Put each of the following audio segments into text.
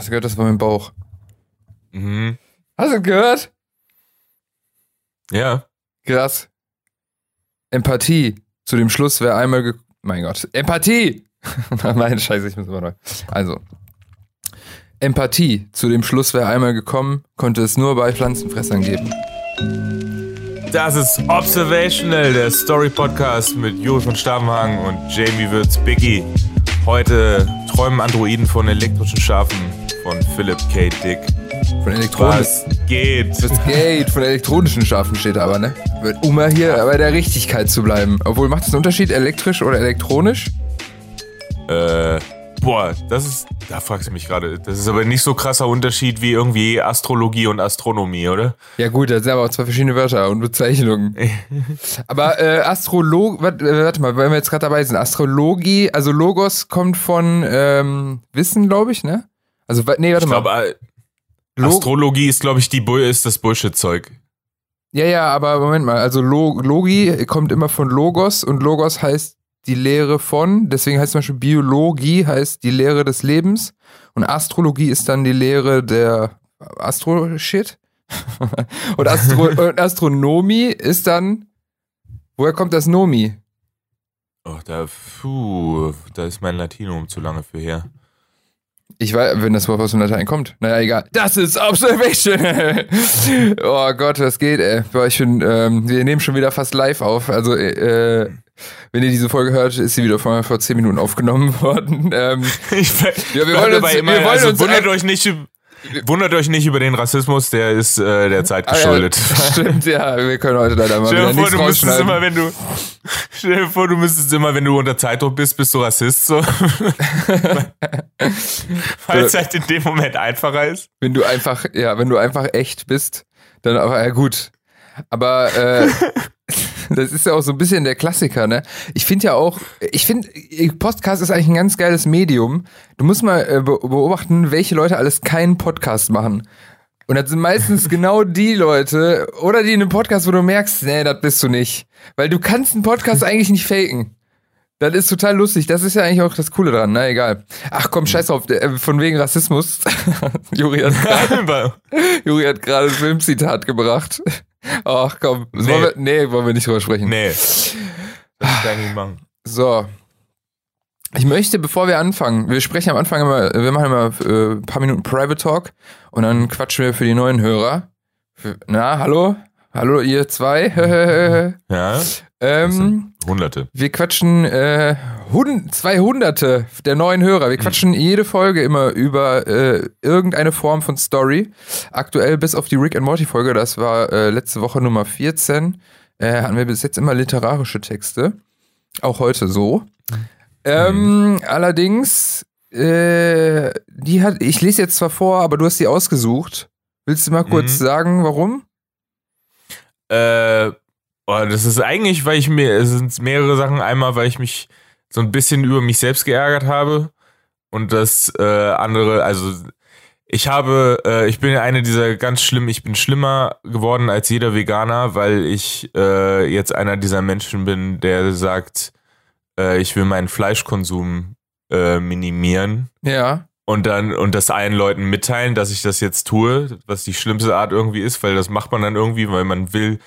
Hast du gehört, das war mein Bauch. Mhm. Hast du gehört? Ja. Krass. Empathie. Zu dem Schluss wäre einmal ge Mein Gott. Empathie! Nein, scheiße, ich muss mal neu. Also. Empathie. Zu dem Schluss wäre einmal gekommen, konnte es nur bei Pflanzenfressern geben. Das ist Observational, der Story-Podcast mit Juri von Stavenhagen und Jamie Würz Biggie. Heute träumen Androiden von elektrischen Schafen von Philip K. Dick. Von Elektronik. Was geht? Das geht. Von elektronischen Schafen steht aber, ne? Um mal hier bei der Richtigkeit zu bleiben. Obwohl, macht das einen Unterschied, elektrisch oder elektronisch? Äh, boah, das ist, da fragst du mich gerade. Das ist aber nicht so krasser Unterschied wie irgendwie Astrologie und Astronomie, oder? Ja gut, das sind aber auch zwei verschiedene Wörter und Bezeichnungen. aber äh, Astrolog, warte, äh, warte mal, weil wir jetzt gerade dabei sind. Astrologie, also Logos kommt von ähm, Wissen, glaube ich, ne? Also, nee, warte Ich mal. glaube, Lo- Astrologie ist, glaube ich, die Bu ist das Bullshit-Zeug. Ja, ja, aber Moment mal. Also Lo Logi kommt immer von Logos und Logos heißt die Lehre von. Deswegen heißt zum Beispiel Biologie heißt die Lehre des Lebens und Astrologie ist dann die Lehre der Astro-Shit. und, Astro und Astronomie ist dann. Woher kommt das Nomi? Oh, da, puh, da ist mein Latinum zu lange für her. Ich weiß, wenn das Wort aus dem Latein kommt. Naja, egal. Das ist Observation. oh Gott, was geht, ey. Boah, ich bin, ähm, wir nehmen schon wieder fast live auf. Also, äh, wenn ihr diese Folge hört, ist sie wieder vor, vor 10 Minuten aufgenommen worden. Ähm, Ich, Ja, wir wollen uns- dabei wir wollen also uns wundert euch nicht, wundert euch nicht über den Rassismus, der ist äh, der Zeit ah, ja, geschuldet. stimmt, ja. Wir können heute leider mal Stell wieder vor, nichts du müsstest immer, wenn du stell dir vor, du müsstest immer, wenn du unter Zeitdruck bist, bist du Rassist so. Weil es halt in dem Moment einfacher ist. wenn du einfach, ja, wenn du einfach echt bist, dann aber, ja gut. Aber äh, das ist ja auch so ein bisschen der Klassiker, ne? Ich finde ja auch, ich finde, Podcast ist eigentlich ein ganz geiles Medium. Du musst mal äh, be- beobachten, welche Leute alles keinen Podcast machen. Und das sind meistens genau die Leute oder die in einem Podcast, wo du merkst, nee, das bist du nicht. Weil du kannst einen Podcast eigentlich nicht faken. Das ist total lustig. Das ist ja eigentlich auch das Coole dran. Na, egal. Ach komm, scheiß auf. äh, Von wegen Rassismus. Juri hat Aber Juri hat gerade ein Filmzitat gebracht. Ach komm, Nee. wollen wir, nee, wollen wir nicht drüber sprechen. nee. Das kann ich nicht machen. So. Ich möchte, bevor wir anfangen, wir sprechen am Anfang immer, wir machen immer äh, ein paar Minuten Private Talk und dann quatschen wir für die neuen Hörer. Für, na, hallo? Hallo, ihr zwei? Ja, ähm, Hunderte. wir quatschen äh, hund, zwei Hunderte der neuen Hörer. Wir quatschen jede Folge immer über äh, irgendeine Form von Story. Aktuell bis auf die Rick and Morty Folge, das war äh, letzte Woche Nummer 14, äh, hatten wir bis jetzt immer literarische Texte. Auch heute so. Ähm, allerdings, äh, die hat, ich lese jetzt zwar vor, aber du hast die ausgesucht. Willst du mal kurz Mhm. sagen, warum? Äh, oh, das ist eigentlich, weil ich mir, es sind mehrere Sachen. Einmal, weil ich mich so ein bisschen über mich selbst geärgert habe. Und das äh, andere, also ich habe, äh, ich bin eine dieser ganz schlimm, ich bin schlimmer geworden als jeder Veganer, weil ich äh, jetzt einer dieser Menschen bin, der sagt, äh, ich will meinen Fleischkonsum äh, minimieren Ja. und dann und das allen Leuten mitteilen, dass ich das jetzt tue, was die schlimmste Art irgendwie ist, weil das macht man dann irgendwie, weil man will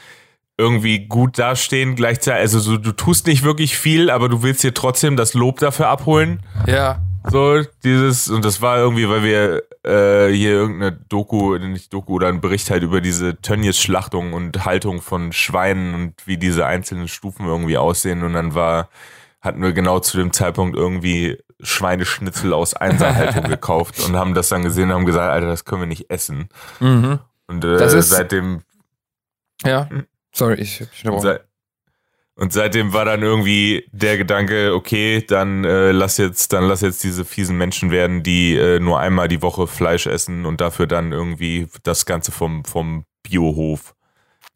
irgendwie gut dastehen gleichzeitig. Also so, du tust nicht wirklich viel, aber du willst dir trotzdem das Lob dafür abholen. Ja. So dieses und das war irgendwie, weil wir äh, hier irgendeine Doku, nicht Doku oder einen Bericht halt über diese Tönnies-Schlachtung und Haltung von Schweinen und wie diese einzelnen Stufen irgendwie aussehen und dann war hatten wir genau zu dem Zeitpunkt irgendwie Schweineschnitzel aus Einserhaltung gekauft und haben das dann gesehen und haben gesagt, Alter, das können wir nicht essen. Mhm. Und äh, Das ist- seitdem Ja. Sorry, ich hab dich und, und seitdem war dann irgendwie der Gedanke, okay, dann äh, lass jetzt, dann lass jetzt diese fiesen Menschen werden, die äh, nur einmal die Woche Fleisch essen und dafür dann irgendwie das Ganze vom, vom Biohof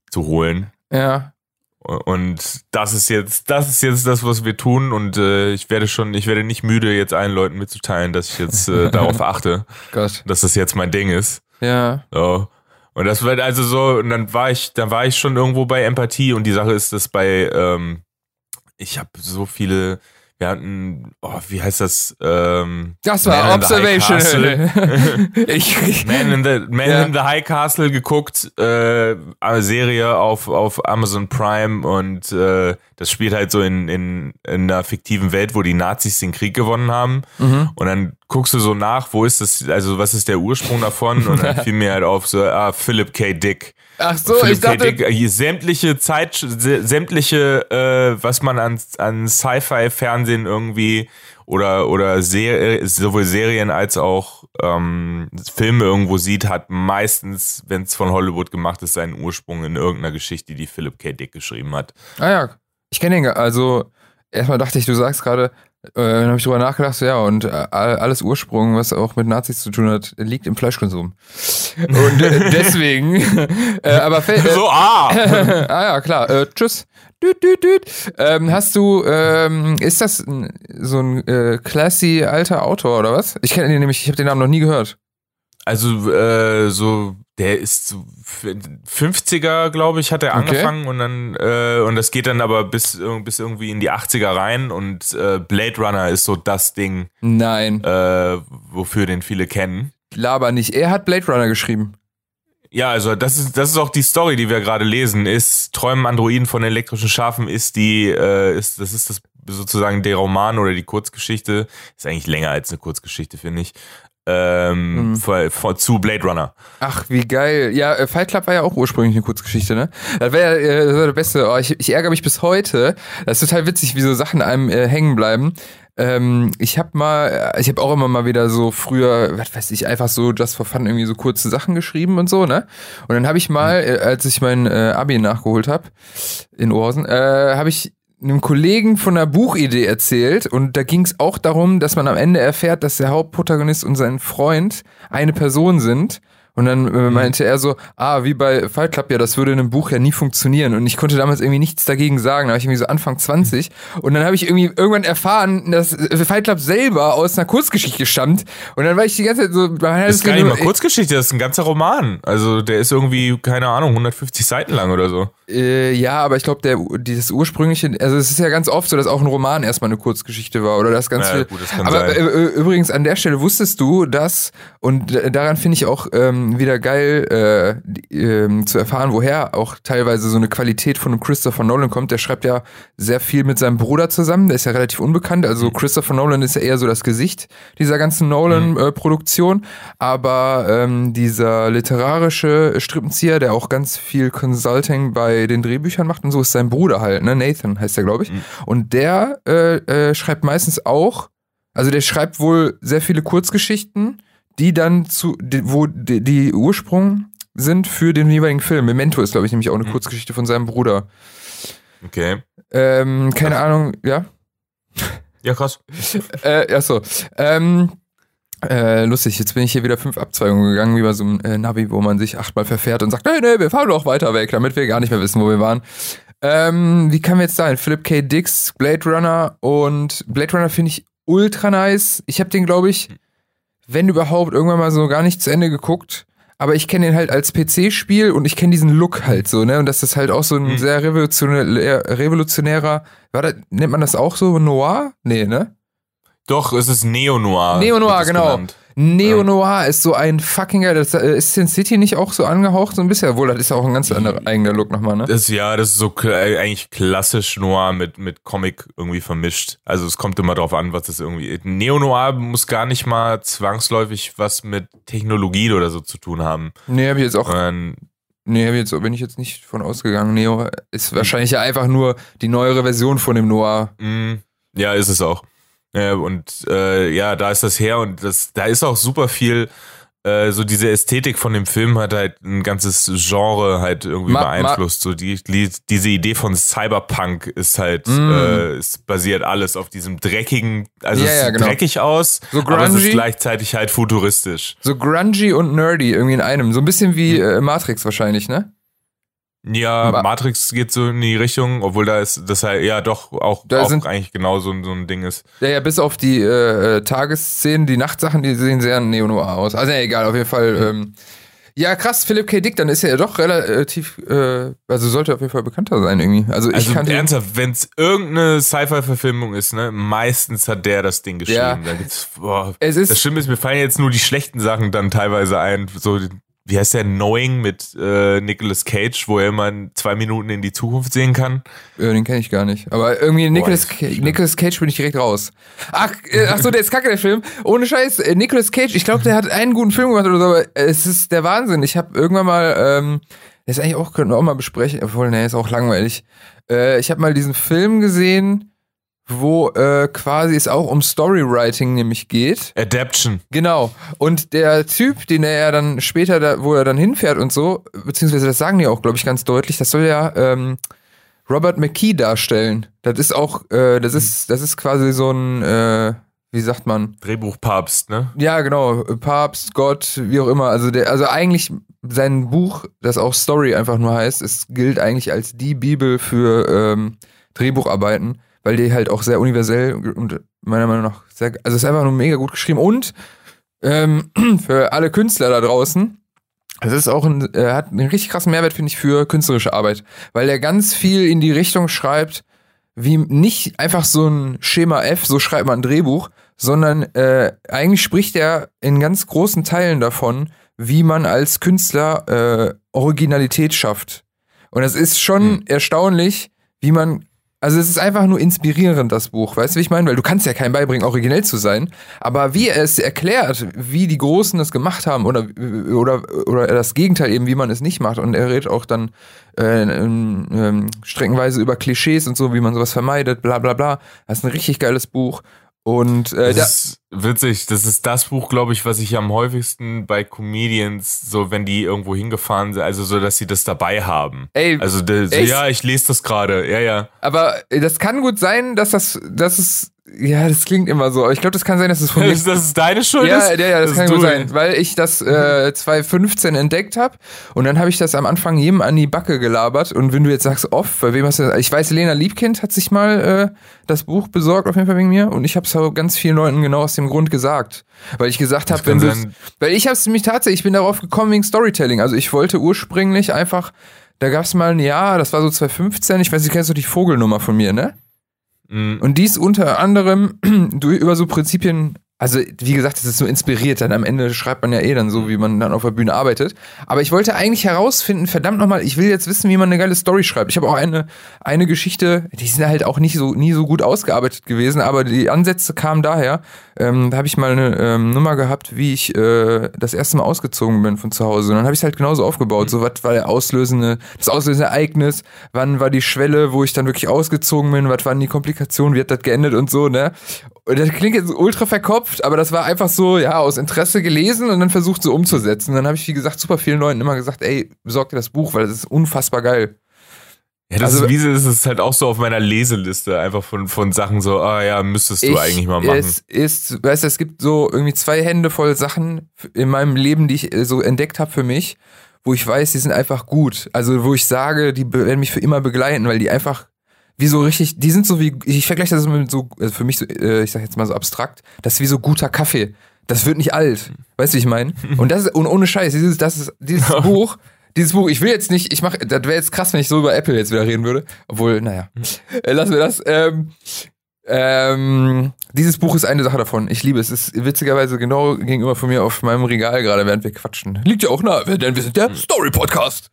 zu holen. Ja. Und das ist jetzt, das ist jetzt das, was wir tun. Und äh, ich werde schon, ich werde nicht müde, jetzt allen Leuten mitzuteilen, dass ich jetzt äh, darauf achte, Gott. dass das jetzt mein Ding ist. Ja. So. Und das war also so, und dann war ich, dann war ich schon irgendwo bei Empathie und die Sache ist, dass bei, ähm, ich habe so viele, wir hatten, oh, wie heißt das? Ähm, das war Man Observation. ich, Man in the, Man Ja. in the High Castle geguckt, äh, eine Serie auf, auf Amazon Prime und äh, das spielt halt so in, in, in einer fiktiven Welt, wo die Nazis den Krieg gewonnen haben. Mhm. Und dann guckst du so nach, wo ist das, also was ist der Ursprung davon? Und dann fiel mir halt auf, so, ah, Philip K. Dick. ach so, Philip ich dachte, K. Dick, äh, sämtliche Zeit, sä- sämtliche, äh, was man an, an Sci-Fi-Fernsehen irgendwie oder, oder Ser sowohl Serien als auch ähm, Filme irgendwo sieht, hat meistens, wenn es von Hollywood gemacht ist, seinen Ursprung in irgendeiner Geschichte, die Philip K. Dick geschrieben hat. ah ja, ich kenne den, gar- also erstmal dachte ich, du sagst gerade, äh, dann habe ich drüber nachgedacht, so, ja, und äh, all- alles Ursprung, was auch mit Nazis zu tun hat, liegt im Fleischkonsum. Und äh, deswegen, äh, aber fällt, äh, So, ah! ah ja, klar. Äh, tschüss. Düt, düt, düt. Ähm, hast du, ähm, ist das so ein äh, classy alter Autor oder was? Ich kenne den nämlich, ich habe den Namen noch nie gehört. Also, äh, so, der ist so f- 50er, glaube ich, hat er Okay. angefangen und dann, äh, und das geht dann aber bis, bis irgendwie in die 80er rein und äh, Blade Runner ist so das Ding, Nein, äh, wofür den viele kennen. laber nicht. Er hat Blade Runner geschrieben. Ja, also das ist, das ist auch die Story, die wir gerade lesen. Ist Träumen Androiden von elektrischen Schafen ist die, äh, ist, das ist das sozusagen der Roman oder die Kurzgeschichte. Ist eigentlich länger als eine Kurzgeschichte, finde ich. Ähm, Mhm. vor, vor, zu Blade Runner. Ach, wie geil. Ja, äh, Fight Club war ja auch ursprünglich eine Kurzgeschichte, ne? Das wäre äh, das wär der beste. Oh, ich, ich ärgere mich bis heute. Das ist total witzig, wie so Sachen einem äh, hängen bleiben. Ähm, ich habe mal, äh, ich habe auch immer mal wieder so früher, was weiß ich, einfach so just for fun irgendwie so kurze Sachen geschrieben und so, ne? Und dann habe ich mal, äh, als ich mein äh, Abi nachgeholt habe in Ohrhausen, äh, habe ich einem Kollegen von einer Buchidee erzählt und da ging es auch darum, dass man am Ende erfährt, dass der Hauptprotagonist und sein Freund eine Person sind. Und dann äh, meinte er so, ah, wie bei Fight Club, ja, das würde in einem Buch ja nie funktionieren. Und ich konnte damals irgendwie nichts dagegen sagen. Da war ich irgendwie so Anfang 20. Und dann habe ich irgendwie irgendwann erfahren, dass äh, Fight Club selber aus einer Kurzgeschichte stammt. Und dann war ich die ganze Zeit so, Das es ist gar nicht mal Kurzgeschichte, das ist ein ganzer Roman. Also der ist irgendwie, keine Ahnung, 150 Seiten lang oder so. Äh, ja, aber ich glaube, der dieses ursprüngliche, also es ist ja ganz oft so, dass auch ein Roman erstmal eine Kurzgeschichte war oder das ganz Ja, viel. gut, das aber äh, äh, übrigens an der Stelle wusstest du, dass und äh, daran finde ich auch ähm, wieder geil äh, ähm, zu erfahren, woher auch teilweise so eine Qualität von Christopher Nolan kommt. Der schreibt ja sehr viel mit seinem Bruder zusammen. Der ist ja relativ unbekannt. Mhm. Also Christopher Nolan ist ja eher so das Gesicht dieser ganzen Mhm. Nolan-Produktion. Aber ähm, dieser literarische Strippenzieher, der auch ganz viel Consulting bei den Drehbüchern macht und so, ist sein Bruder halt, ne? Nathan heißt der, glaube ich. Mhm. Und der äh, äh, schreibt meistens auch, also der schreibt wohl sehr viele Kurzgeschichten, die dann zu, die, wo die, die Ursprung sind für den jeweiligen Film. Memento ist, glaube ich, nämlich auch eine Mhm. Kurzgeschichte von seinem Bruder. Okay. Ähm, keine Ahnung, ja. Ja, krass. Äh, achso. Ähm, äh, lustig, jetzt bin ich hier wieder fünf Abzweigungen gegangen, wie bei so einem äh, Navi, wo man sich achtmal verfährt und sagt, nee, nee, wir fahren doch weiter weg, damit wir gar nicht mehr wissen, wo wir waren. Ähm, wie kamen wir jetzt dahin? Philip K. Dix, Blade Runner und Blade Runner finde ich ultra nice. Ich habe den, glaube ich, wenn überhaupt, irgendwann mal so gar nicht zu Ende geguckt. Aber ich kenne den halt als PC-Spiel und ich kenne diesen Look halt so, ne? Und das ist halt auch so ein Mhm. sehr revolutionär, revolutionärer, war das, nennt man das auch so? Noir? Nee, ne? Doch, es ist Neo-Noir. Neo-Noir, genau. genannt. Neo-Noir ist so ein fucking geil. Das, äh, ist Sin City nicht auch so angehaucht, so ein bisschen? Obwohl, das ist ja auch ein ganz anderer eigener Look nochmal, ne? Das, ja, das ist so äh, eigentlich klassisch Noir mit, mit Comic irgendwie vermischt. Also es kommt immer drauf an, was das irgendwie. Neo-Noir muss gar nicht mal zwangsläufig was mit Technologie oder so zu tun haben. Nee, hab ich jetzt auch. Sondern Nee, jetzt, bin ich jetzt nicht von ausgegangen. Neo ist wahrscheinlich ja einfach nur die neuere Version von dem Noir. Mm, ja, ist es auch. Äh, und äh, ja, da ist das her und das, da ist auch super viel, äh, so diese Ästhetik von dem Film hat halt ein ganzes Genre halt irgendwie Ma- beeinflusst. So die, die, diese Idee von Cyberpunk ist halt, Mm. äh, es basiert alles auf diesem dreckigen, also Ja, es ja, sieht genau. dreckig aus, So aber es ist grungy. gleichzeitig halt futuristisch. So grungy und nerdy irgendwie in einem. So ein bisschen Hm. wie äh, Matrix wahrscheinlich, ne? Ja, Ma- Matrix geht so in die Richtung, obwohl da ist das halt, ja doch, auch, Da auch sind- eigentlich genau so, ein- so ein Ding ist. Ja, ja, bis auf die äh, äh, Tagesszenen, die Nachtsachen, die sehen sehr neo-noir aus. Also ja, egal, auf jeden Fall. Ähm, Ja, krass, Philip K. Dick, dann ist er ja doch relativ, äh, also sollte auf jeden Fall bekannter sein irgendwie. Also, ich Also kannte ihn- ernsthaft, wenn es irgendeine Sci-Fi-Verfilmung ist, ne, meistens hat der das Ding geschrieben. Ja. Da gibt's, boah, Es ist- das Schlimme ist, mir fallen jetzt nur die schlechten Sachen dann teilweise ein. So, wie heißt der Knowing mit äh, Nicolas Cage, wo er immer zwei Minuten in die Zukunft sehen kann. Ja, den kenne ich gar nicht. Aber irgendwie Nicolas, schlimm. Nicolas Cage bin ich direkt raus. Ach, äh, ach so, der ist kacke, der Film. Ohne Scheiß, äh, Nicolas Cage, ich glaube, der hat einen guten Film gemacht oder so, aber es ist der Wahnsinn. Ich habe irgendwann mal, ähm, das ist eigentlich auch, könnten wir auch mal besprechen, obwohl, ne, ist auch langweilig. Äh, ich habe mal diesen Film gesehen, wo äh, quasi es auch um Storywriting nämlich geht. Adaption. Genau. Und der Typ, den er ja dann später, da, wo er dann hinfährt und so, beziehungsweise das sagen die auch, glaube ich, ganz deutlich, das soll ja ähm, Robert McKee darstellen. Das ist auch, äh, das ist, das ist quasi so ein, äh, wie sagt man? Drehbuchpapst, ne? Ja, genau, Papst, Gott, wie auch immer. Also der, also eigentlich sein Buch, das auch Story einfach nur heißt, es gilt eigentlich als die Bibel für ähm, Drehbucharbeiten, weil die halt auch sehr universell und meiner Meinung nach sehr, also es ist einfach nur mega gut geschrieben und ähm, für alle Künstler da draußen. Es ist auch ein, er hat einen richtig krassen Mehrwert, finde ich, für künstlerische Arbeit, weil er ganz viel in die Richtung schreibt, wie nicht einfach so ein Schema F, so schreibt man ein Drehbuch, sondern äh, eigentlich spricht er in ganz großen Teilen davon, wie man als Künstler äh, Originalität schafft. Und es ist schon Hm. erstaunlich, wie man, also es ist einfach nur inspirierend, das Buch, weißt du, wie ich meine? Weil du kannst ja keinem beibringen, originell zu sein, aber wie er es erklärt, wie die Großen das gemacht haben oder, oder, oder das Gegenteil eben, wie man es nicht macht und er redet auch dann äh, ähm, ähm, streckenweise über Klischees und so, wie man sowas vermeidet, bla bla bla. Das ist ein richtig geiles Buch. Und äh, Das da, ist witzig. Das ist das Buch, glaube ich, was ich am häufigsten bei Comedians, so wenn die irgendwo hingefahren sind, also so, dass sie das dabei haben. ey, Also, der, so, Echt? ja, ich lese das gerade. Ja, ja. aber äh, das kann gut sein, dass das, dass es, ja, das klingt immer so. aber Ich glaube, das kann sein, dass es von mir Das, das ist deine Schuld. Ja, ist? ja, ja, das Dass kann gut sein, weil ich das äh, 2015 entdeckt habe und dann habe ich das am Anfang jedem an die Backe gelabert und wenn du jetzt sagst off, bei wem hast du das? Ich weiß, Lena Liebkind hat sich mal äh, das Buch besorgt, auf jeden Fall wegen mir und ich habe es auch ganz vielen Leuten genau aus dem Grund gesagt, weil ich gesagt habe, wenn du, weil ich habe es nämlich tatsächlich, ich bin darauf gekommen wegen Storytelling, also ich wollte ursprünglich einfach, da gab es mal ein Jahr, das war so 2015, ich weiß nicht, kennst du die Vogelnummer von mir, ne? Mhm. Und dies unter anderem durch, über so Prinzipien, also wie gesagt, es ist so inspiriert, dann am Ende schreibt man ja eh dann so, wie man dann auf der Bühne arbeitet. Aber ich wollte eigentlich herausfinden, verdammt nochmal, ich will jetzt wissen, wie man eine geile Story schreibt. Ich habe auch eine, eine Geschichte, die sind halt auch nicht so, nie so gut ausgearbeitet gewesen, aber die Ansätze kamen daher. Ähm, da habe ich mal eine ähm, Nummer gehabt, wie ich äh, das erste Mal ausgezogen bin von zu Hause. Und dann habe ich es halt genauso aufgebaut. So, was war der auslösende, das auslösende Ereignis, wann war die Schwelle, wo ich dann wirklich ausgezogen bin, was waren die Komplikationen, wie hat das geendet und so, ne? Und das klingt jetzt ultra verkopft, aber das war einfach so, ja, aus Interesse gelesen und dann versucht so umzusetzen. Dann habe ich, wie gesagt, super vielen Leuten immer gesagt, ey, besorg dir das Buch, weil das ist unfassbar geil. Ja, das Also- ist, wie es ist halt auch so auf meiner Leseliste, einfach von, von Sachen so, ah ja, müsstest du Ich- eigentlich mal machen. Es ist, weißt du, es gibt so irgendwie zwei Hände voll Sachen in meinem Leben, die ich äh, so entdeckt habe für mich, wo ich weiß, die sind einfach gut. Also wo ich sage, die werden mich für immer begleiten, weil die einfach wie so richtig, die sind so wie, ich vergleiche das mit so, also für mich so, äh, ich sag jetzt mal so abstrakt, das ist wie so guter Kaffee. Das wird nicht alt. Weißt du, wie ich meine? Und das ist, und ohne Scheiß, dieses, das ist, dieses Buch, dieses Buch, ich will jetzt nicht, ich mach, das wäre jetzt krass, wenn ich so über Apple jetzt wieder reden würde. Obwohl, naja, äh, lassen wir das. Ähm, ähm, dieses Buch ist eine Sache davon. Ich liebe es. Es ist witzigerweise genau gegenüber von mir auf meinem Regal gerade, während wir quatschen. Liegt ja auch nahe, denn wir sind der Story-Podcast.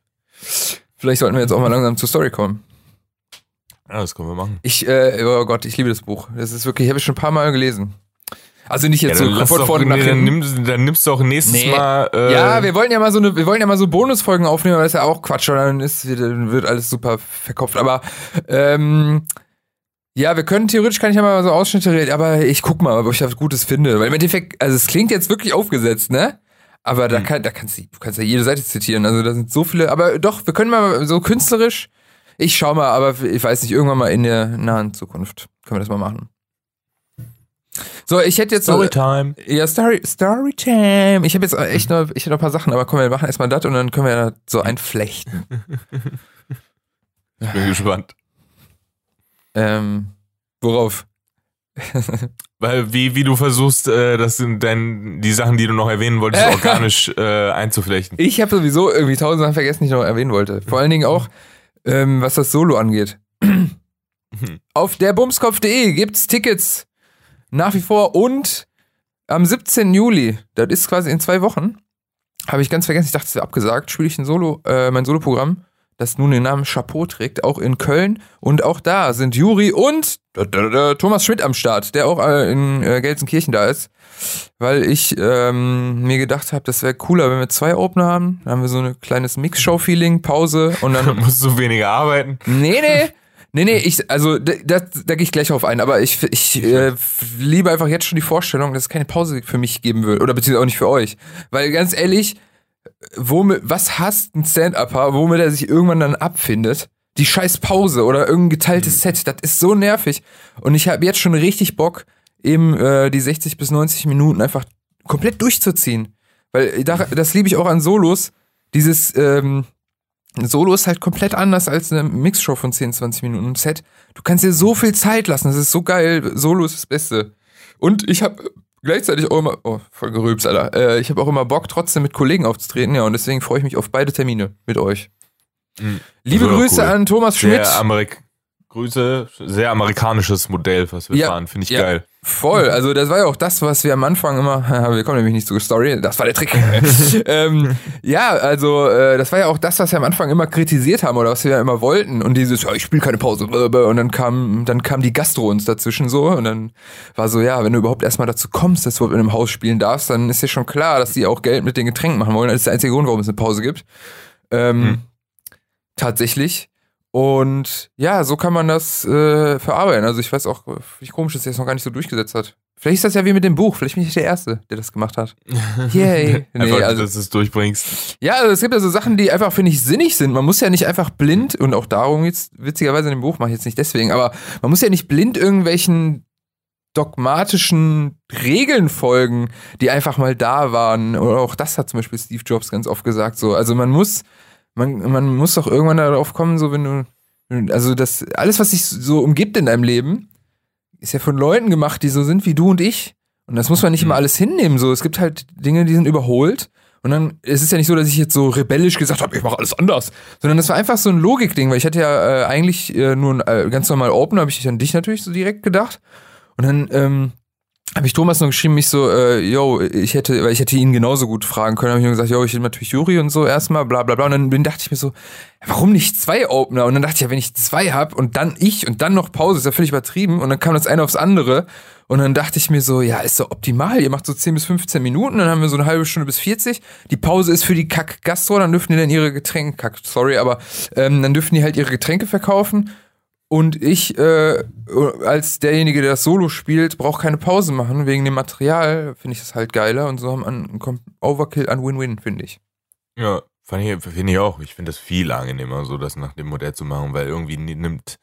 Vielleicht sollten wir jetzt auch mal langsam zur Story kommen. Ja, das können wir machen. Ich, äh, oh Gott, ich liebe das Buch. Das ist wirklich, ich habe es schon ein paar Mal gelesen. Also nicht Ja, jetzt dann, so doch, vorne nach nee, dann, hinten. nimm, dann nimmst du auch nächstes Nee. Mal. Äh, Ja, wir wollen ja mal so eine, wir wollen ja mal so Bonusfolgen aufnehmen, aber das ist ja auch Quatsch, und dann ist, dann wird alles super verkopft. Aber ähm, ja, wir können theoretisch kann ich ja mal so Ausschnitte reden, aber ich guck mal, ob ich was Gutes finde. Weil im Endeffekt, also es klingt jetzt wirklich aufgesetzt, ne? Aber da, kann, da kannst du, du kannst ja jede Seite zitieren. Also da sind so viele, aber doch, wir können mal so künstlerisch. Ich schau mal, aber ich weiß nicht, irgendwann mal in der nahen Zukunft können wir das mal machen. So, ich hätte jetzt so, Storytime. ja, Story, Storytime. Ich habe jetzt echt noch, ich hätte noch ein paar Sachen, aber komm, wir machen erstmal das und dann können wir da so einflechten. Ich bin gespannt. Ähm, worauf? Weil, wie, wie du versuchst, äh, das sind dein, die Sachen, die du noch erwähnen wolltest, organisch äh, einzuflechten. Ich habe sowieso irgendwie tausend Sachen vergessen, die ich noch erwähnen wollte. Vor allen Dingen auch, ähm, was das Solo angeht. Auf der Bumskopf.de gibt's Tickets nach wie vor und am 17. Juli, das ist quasi in zwei Wochen, habe ich ganz vergessen, ich dachte, es wäre abgesagt, spiele ich ein Solo, äh, mein Soloprogramm, das nun den Namen Chapeau trägt, auch in Köln. Und auch da sind Juri und Thomas Schmidt am Start, der auch äh, in äh, Gelsenkirchen da ist. Weil ich ähm, mir gedacht habe, das wäre cooler, wenn wir zwei Opener haben. Dann haben wir so ein kleines Mix-Show-Feeling, Pause und dann. Dann musst du weniger arbeiten. Nee, nee. Nee, nee, ich, also da, da, da gehe ich gleich auf ein, aber ich, ich äh, liebe einfach jetzt schon die Vorstellung, dass es keine Pause für mich geben würde. Oder beziehungsweise auch nicht für euch. Weil ganz ehrlich, womit, was hasst ein Stand-Upper, womit er sich irgendwann dann abfindet? Die scheiß Pause oder irgendein geteiltes Set, das ist so nervig. Und ich habe jetzt schon richtig Bock, eben äh, die 60 bis 90 Minuten einfach komplett durchzuziehen. Weil da, das liebe ich auch an Solos. Dieses, ähm, Solo ist halt komplett anders als eine Mixshow von 10, 20 Minuten. Ein Set, du kannst dir so viel Zeit lassen, das ist so geil. Solo ist das Beste. Und ich habe gleichzeitig auch immer, oh, voll gerülpst, Alter. Äh, ich habe auch immer Bock, trotzdem mit Kollegen aufzutreten, ja, und deswegen freue ich mich auf beide Termine mit euch. Mhm. Liebe Grüße cool. an Thomas Schmidt. Sehr Amerik Grüße, sehr amerikanisches Modell, was wir Ja, fahren, finde ich ja. geil. Voll, also das war ja auch das, was wir am Anfang immer, wir kommen nämlich nicht zur Story, das war der Trick. ähm, ja, also äh, das war ja auch das, was wir am Anfang immer kritisiert haben oder was wir ja immer wollten und dieses, ja, ich spiele keine Pause und dann kam, dann kam die Gastro uns dazwischen so und dann war so, ja, wenn du überhaupt erstmal dazu kommst, dass du in einem Haus spielen darfst, dann ist ja schon klar, dass die auch Geld mit den Getränken machen wollen. Das ist der einzige Grund, warum es eine Pause gibt. Ähm, Hm. Tatsächlich. Und ja, so kann man das äh, verarbeiten. Also ich weiß auch, ich komisch, dass er es noch gar nicht so durchgesetzt hat. Vielleicht ist das ja wie mit dem Buch. Vielleicht bin ich der Erste, der das gemacht hat. Yay. Nee, Einfach, also, dass du es durchbringst. ja, also es gibt ja so Sachen, die einfach, finde ich, sinnig sind. Man muss ja nicht einfach blind, und auch darum jetzt, witzigerweise in dem Buch mache ich jetzt nicht deswegen, aber man muss ja nicht blind irgendwelchen dogmatischen Regeln folgen, die einfach mal da waren. Oder auch das hat zum Beispiel Steve Jobs ganz oft gesagt. So, also man muss, man, man muss doch irgendwann darauf kommen, so wenn du, also das, alles, was dich so umgibt in deinem Leben, ist ja von Leuten gemacht, die so sind wie du und ich. Und das muss man nicht immer alles hinnehmen. So, es gibt halt Dinge, die sind überholt. Und dann, es ist ja nicht so, dass ich jetzt so rebellisch gesagt habe, ich mache alles anders. Sondern das war einfach so ein Logikding, weil ich hatte ja äh, eigentlich äh, nur ein äh, ganz normal Open, habe ich an dich natürlich so direkt gedacht. Und dann ähm, habe ich Thomas noch geschrieben, mich so, äh, yo, ich hätte, weil ich hätte ihn genauso gut fragen können, habe ich nur gesagt, yo, ich will natürlich Juri und so erstmal, bla bla bla. Und dann dachte ich mir so, warum nicht zwei Opener? Und dann dachte ich, ja, wenn ich zwei hab und dann ich und dann noch Pause, ist ja völlig übertrieben. Und dann kam das eine aufs andere. Und dann dachte ich mir so, ja, ist doch optimal. Ihr macht so 10 bis 15 Minuten, dann haben wir so eine halbe Stunde bis 40. Die Pause ist für die Kack-Gastro, dann dürfen die dann ihre Getränke, Kack, sorry, aber ähm, dann dürfen die halt ihre Getränke verkaufen. Und ich, äh, als derjenige, der das Solo spielt, braucht keine Pause machen. Wegen dem Material finde ich das halt geiler. Und so haben wir einen Kom- Overkill an Win-Win, finde ich. Ja, finde ich auch. Ich finde das viel angenehmer, so das nach dem Modell zu machen, weil irgendwie ni- nimmt.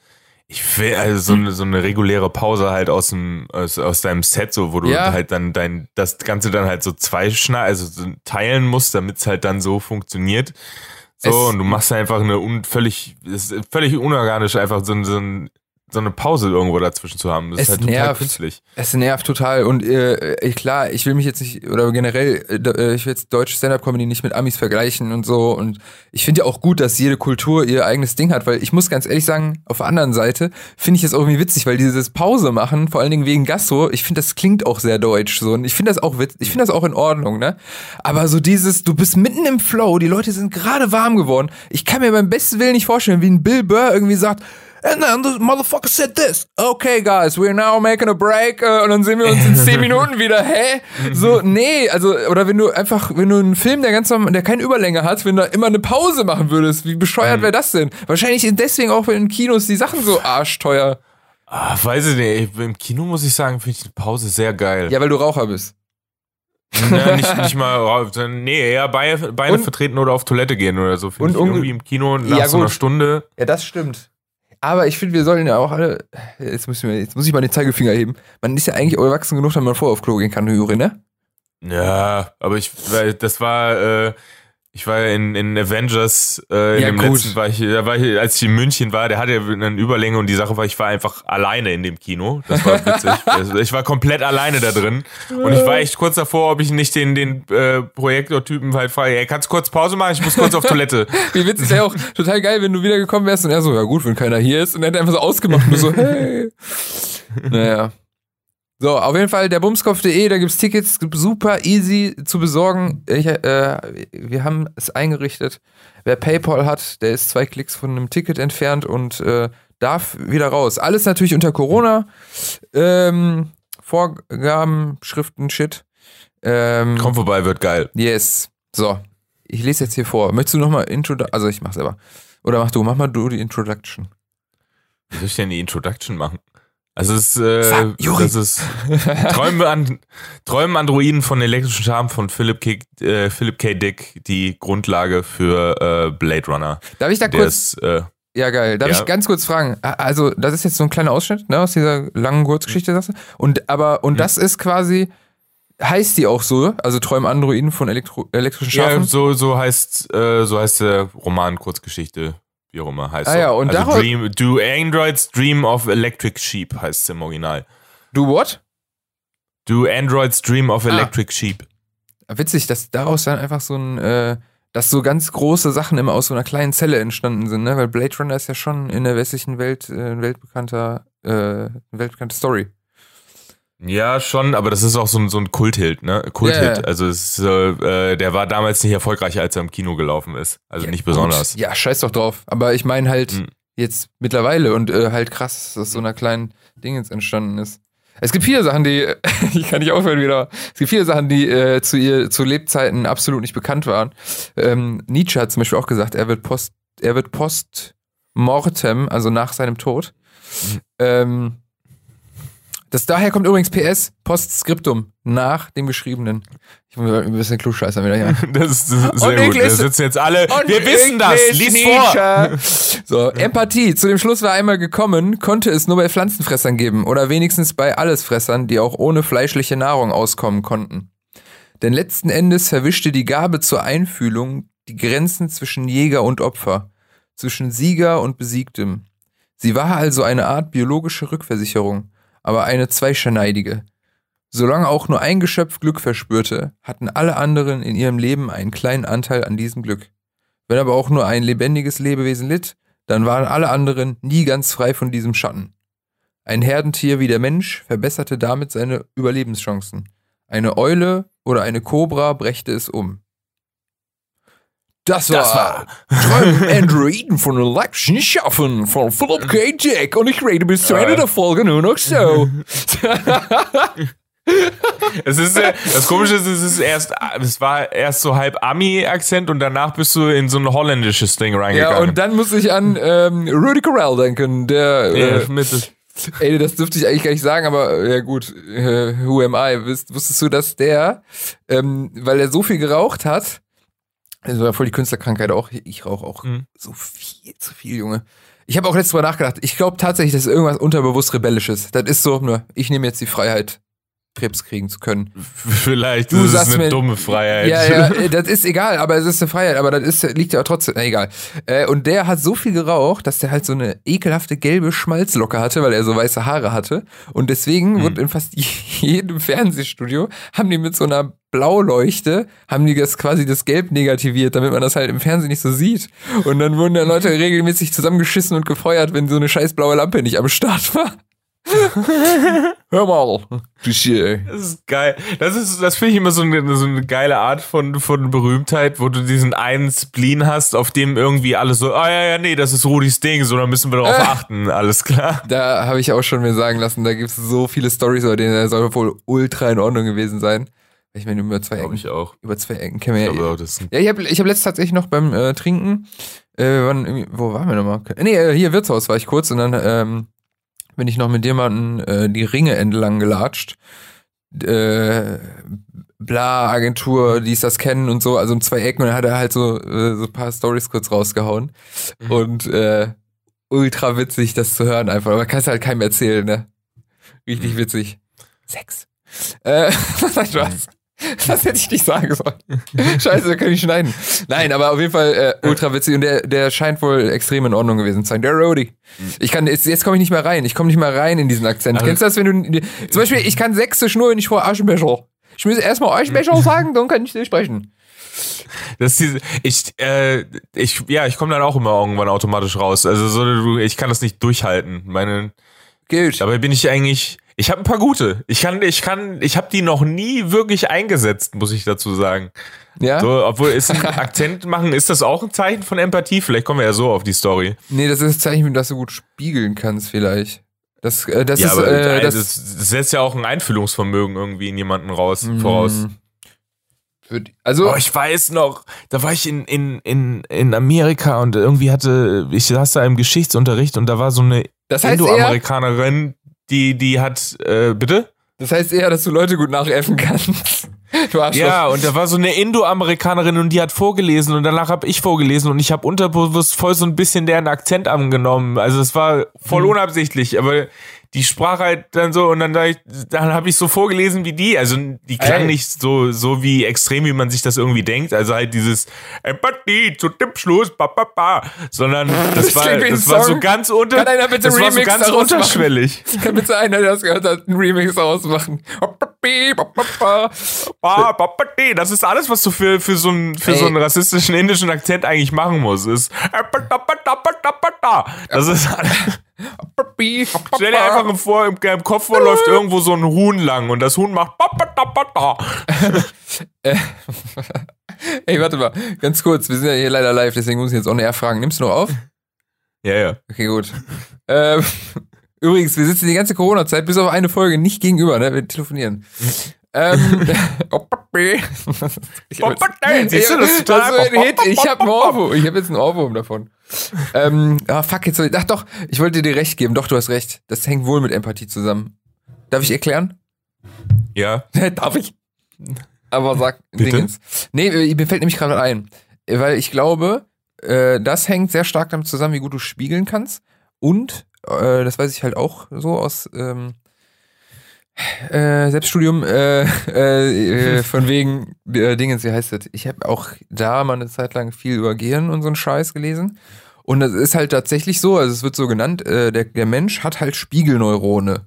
Ich will also so eine, so eine reguläre Pause halt aus dem aus, aus deinem Set, so wo du Ja. halt dann dein das Ganze dann halt so zwei schneiden, also so teilen musst, damit es halt dann so funktioniert. So, Es- und du machst einfach eine un, völlig, völlig unorganisch, einfach so, ein- so, ein, so eine Pause irgendwo dazwischen zu haben. Das Es ist halt total nervt. künstlich. Es nervt total und äh, klar, ich will mich jetzt nicht, oder generell, äh, äh, ich will jetzt deutsche Stand-Up-Comedy nicht mit Amis vergleichen und so und ich finde ja auch gut, dass jede Kultur ihr eigenes Ding hat, weil ich muss ganz ehrlich sagen, auf der anderen Seite finde ich es irgendwie witzig, weil dieses Pause machen, vor allen Dingen wegen Gastro, ich finde, das klingt auch sehr deutsch so und ich finde das auch witz, ich finde das auch in Ordnung, ne? Aber so dieses, du bist mitten im Flow, die Leute sind gerade warm geworden, ich kann mir beim besten Willen nicht vorstellen, wie ein Bill Burr irgendwie sagt, And then the motherfucker said this. Okay, guys, we're now making a break. Äh, und dann sehen wir uns in 10 Minuten wieder. Hä? So, nee, also, oder wenn du einfach, wenn du einen Film, der ganz normal, der keine Überlänge hat, wenn du immer eine Pause machen würdest, wie bescheuert wäre das denn? Wahrscheinlich deswegen auch in Kinos die Sachen so arschteuer. Ah, weiß ich nicht. Im Kino muss ich sagen, finde ich eine Pause sehr geil. Ja, weil du Raucher bist. Ja, nicht, nicht mal nee, eher Beine, Beine Und- vertreten oder auf Toilette gehen oder so. Finde Und ich irgendwie im Kino nach Ja, so einer. Stunde. Ja, das stimmt. Aber ich finde, wir sollen ja auch alle, jetzt, müssen wir, jetzt muss ich mal den Zeigefinger heben. Man ist ja eigentlich auch erwachsen genug, dass man vorher auf Klo gehen kann, Juri, ne? Ja, aber ich, weil das war, äh, Ich war ja in, in Avengers, äh, in Ja, dem gut. letzten war ich, da war ich, als ich in München war, der hatte ja eine Überlänge und die Sache war, ich war einfach alleine in dem Kino. Das war witzig. Also ich war komplett alleine da drin. Und ich war echt kurz davor, ob ich nicht den, den äh, Projektortypen halt frage, ey, kannst du kurz Pause machen? Ich muss kurz auf Toilette. Wie witzig wäre auch total geil, wenn du wiedergekommen wärst und er so, ja gut, wenn keiner hier ist. Und er hat einfach so ausgemacht und so, hey. Naja. So, auf jeden Fall der Bumskopf.de, da gibt's Tickets, super easy zu besorgen. Ich, äh, wir haben es eingerichtet. Wer PayPal hat, der ist zwei Klicks von einem Ticket entfernt und äh, darf wieder raus. Alles natürlich unter Corona. Ähm, Vorgaben, Schriften, Shit. Ähm, Komm vorbei, wird geil. Yes. So, ich lese jetzt hier vor. Möchtest du nochmal Intro, also ich mach selber. Oder mach du, mach mal du die Introduction. Wie soll ich denn die Introduction machen? Also es ist, äh, Sag, das ist Träume an, Träumen Androiden von elektrischen Charme von Philip K, äh, Philip K. Dick, die Grundlage für äh, Blade Runner. Darf ich da kurz, ist, äh, ja geil, darf Ja. ich ganz kurz fragen? Also, das ist jetzt so ein kleiner Ausschnitt, ne, aus dieser langen Kurzgeschichte, sagst du? Und, aber, und das ist quasi, heißt die auch so, also Träumen Androiden von Elektro elektrischen ja, Schafen? so, so heißt, äh, so heißt der Roman, Kurzgeschichte, wie auch immer heißt Ah ja, und also Dream, Do Androids Dream of Electric Sheep heißt es im Original. Du what? Do Androids Dream of Ah. Electric Sheep. Witzig, dass daraus dann einfach so ein, äh, dass so ganz große Sachen immer aus so einer kleinen Zelle entstanden sind, ne? Weil Blade Runner ist ja schon in der westlichen Welt äh, ein weltbekannter, äh, eine weltbekannte Story. Ja, schon, aber das ist auch so ein, so ein Kulthit, ne? Kulthit. Ja, ja. Also es ist, äh, der war damals nicht erfolgreicher, als er im Kino gelaufen ist. Also nicht besonders. Gut, ja, scheiß doch drauf. Aber ich meine halt Mhm. jetzt mittlerweile und äh, halt krass, dass das so einer kleinen Ding jetzt entstanden ist. Es gibt viele Sachen, die, ich kann nicht aufhören wieder, es gibt viele Sachen, die äh, zu ihr, zu Lebzeiten absolut nicht bekannt waren. Ähm, Nietzsche hat zum Beispiel auch gesagt, er wird post, er wird post mortem, also nach seinem Tod. Ähm, das daher kommt übrigens PS, Postskriptum, nach dem Geschriebenen. Ich muss ein bisschen klugscheißern wieder hier. Das ist, das ist sehr Und gut. lese- sitzen jetzt alle. Wir wissen das. Lies lese vor. Nietzsche. So, Empathie. Zu dem Schluss war einmal gekommen, konnte es nur bei Pflanzenfressern geben oder wenigstens bei Allesfressern, die auch ohne fleischliche Nahrung auskommen konnten. Denn letzten Endes verwischte die Gabe zur Einfühlung die Grenzen zwischen Jäger und Opfer, zwischen Sieger und Besiegtem. Sie war also eine Art biologische Rückversicherung, aber eine zweischneidige. Solange auch nur ein Geschöpf Glück verspürte, hatten alle anderen in ihrem Leben einen kleinen Anteil an diesem Glück. Wenn aber auch nur ein lebendiges Lebewesen litt, dann waren alle anderen nie ganz frei von diesem Schatten. Ein Herdentier wie der Mensch verbesserte damit seine Überlebenschancen. Eine Eule oder eine Kobra brächte es um. Das war, Das war- Träumen Androiden von Election Schaffen von Philip K. Dick und ich rede bis zu Ende der Folge nur noch so. Es ist, äh, das Komische ist, es ist erst, es war erst so halb Ami-Akzent und danach bist du in so ein holländisches Ding ja, reingegangen. und dann muss ich an ähm, Rudy Corral denken, der ja, äh, mit, Ey, das dürfte ich eigentlich gar nicht sagen, aber äh, ja gut, äh, who am I? Wusst, wusstest du, dass der, ähm, weil er so viel geraucht hat, das war voll die Künstlerkrankheit auch, ich rauche auch Mhm. so viel zu viel, Junge. Ich habe auch letztes Mal nachgedacht, ich glaube tatsächlich, das ist irgendwas unterbewusst Rebellisches. Das ist so, nur, ich nehme jetzt die Freiheit, Krebs kriegen zu können. vielleicht Du ist es eine mir- dumme Freiheit. Ja, ja, das ist egal, aber es ist eine Freiheit, aber das ist, liegt ja auch trotzdem, na, egal. Äh, und der hat so viel geraucht, dass der halt so eine ekelhafte gelbe Schmalzlocke hatte, weil er so weiße Haare hatte. Und deswegen Mhm. wird in fast jedem Fernsehstudio, haben die mit so einer Blauleuchte, haben die das quasi das Gelb negativiert, damit man das halt im Fernsehen nicht so sieht. Und dann wurden dann Leute regelmäßig zusammengeschissen und gefeuert, wenn so eine scheiß blaue Lampe nicht am Start war. Hör mal. Shit, Das ist geil. Das ist, das finde ich immer so eine, so eine geile Art von, von Berühmtheit, wo du diesen einen Spleen hast, auf dem irgendwie alles so, ah ja, ja, nee, das ist Rudis Ding, so, da müssen wir darauf Äh. achten, alles klar. Da habe ich auch schon mir sagen lassen, da gibt es so viele Stories, über denen soll wohl ultra in Ordnung gewesen sein. Ich meine, über zwei Ecken, ich auch. über zwei Ecken kennen Ich wir glaube ja. auch, das Ja, ich habe ich hab letztens tatsächlich noch beim äh, Trinken, äh, irgendwie, wo waren wir nochmal? Nee, äh, hier Wirtshaus war ich kurz und dann ähm, bin ich noch mit jemandem äh, die Ringe entlang gelatscht. Äh, bla, Agentur, die es das kennen und so, also um zwei Ecken und dann hat er halt so, äh, so ein paar Stories kurz rausgehauen. Mhm. Und äh, ultra witzig, das zu hören einfach. Aber kannst halt keinem erzählen, ne? Richtig Mhm. witzig. Sex. Äh, Spaß. Das hätte ich nicht sagen sollen. Scheiße, da kann ich schneiden. Nein, aber auf jeden Fall äh, ultra witzig und der, der scheint wohl extrem in Ordnung gewesen zu sein. Der Rody. Ich kann, jetzt, jetzt komme ich nicht mehr rein. Ich komme nicht mehr rein in diesen Akzent. Also- Kennst du das, wenn du, zum Beispiel, ich kann Sächsisch nur, wenn ich vor Aschenbecher. Ich muss erstmal Aschenbecher sagen, dann kann ich nicht sprechen. Das ist diese, ich, äh, ich, ja, ich komme dann auch immer irgendwann automatisch raus. Also so, du- ich kann das nicht durchhalten. Meine, Gut. dabei bin ich eigentlich, ich habe ein paar gute. Ich kann, ich kann, ich habe die noch nie wirklich eingesetzt, muss ich dazu sagen. Ja? So, obwohl ist ein Akzent machen, ist das auch ein Zeichen von Empathie? Vielleicht kommen wir ja so auf die Story. Nee, das ist das Zeichen, dass du gut spiegeln kannst, vielleicht. Das, äh, das ja, ist, aber äh, das, das, setzt ja auch ein Einfühlungsvermögen irgendwie in jemanden raus, voraus. Mm. Wird- Also, Oh, ich weiß noch, da war ich in, in, in, in Amerika und irgendwie hatte, ich saß da im Geschichtsunterricht und da war so eine das heißt Indo-Amerikanerin, die, die hat, äh, bitte? das heißt eher, dass du Leute gut nachäffen kannst. Du Arschloch. Ja, und da war so eine Indo-Amerikanerin und die hat vorgelesen und danach habe ich vorgelesen und ich habe unterbewusst voll so ein bisschen deren Akzent angenommen. Also es war voll Hm. unabsichtlich, aber die sprach halt dann so und dann, dann habe ich so vorgelesen wie die. Also die klang Ey. nicht so, so wie extrem, wie man sich das irgendwie denkt. Also halt dieses Empathie zu Tippschluss, ba, ba, ba. sondern das, Das war, das war so ganz unter, Kann einer bitte das war so Remix ganz machen? unterschwellig. Kann bitte einer, der das gehört hat, einen Remix ausmachen. Das ist alles, was du für, für, so, einen, für Ey. so einen rassistischen indischen Akzent eigentlich machen musst. Ist das ist Stell dir einfach vor, im, im Kopf läuft irgendwo so ein Huhn lang und das Huhn macht. Ey, warte mal, ganz kurz, wir sind ja hier leider live, deswegen muss ich jetzt auch näher fragen. Nimmst du noch auf? Ja, ja. Okay, gut. ähm, übrigens, wir sitzen die ganze Corona-Zeit bis auf eine Folge nicht gegenüber, ne? Wir telefonieren. ähm, Siehst du, das ist total ist ein Hit. Ich habe. Ich habe jetzt einen Ohrwurm davon. ähm, ah, fuck, jetzt ach doch, ich wollte dir recht geben. Doch, du hast recht. Das hängt wohl mit Empathie zusammen. Darf ich erklären? Ja. Darf ich? Aber sag Bitte? Dingens. Nee, äh, mir fällt nämlich gerade ein. Weil ich glaube, äh, das hängt sehr stark damit zusammen, wie gut du spiegeln kannst. Und, äh, das weiß ich halt auch so aus ähm, äh, Selbststudium, äh, äh, äh, von wegen äh, Dingens, wie heißt das? Ich habe auch da mal eine Zeit lang viel über Gehirn und so einen Scheiß gelesen. Und das ist halt tatsächlich so, also es wird so genannt, äh, der, der Mensch hat halt Spiegelneurone.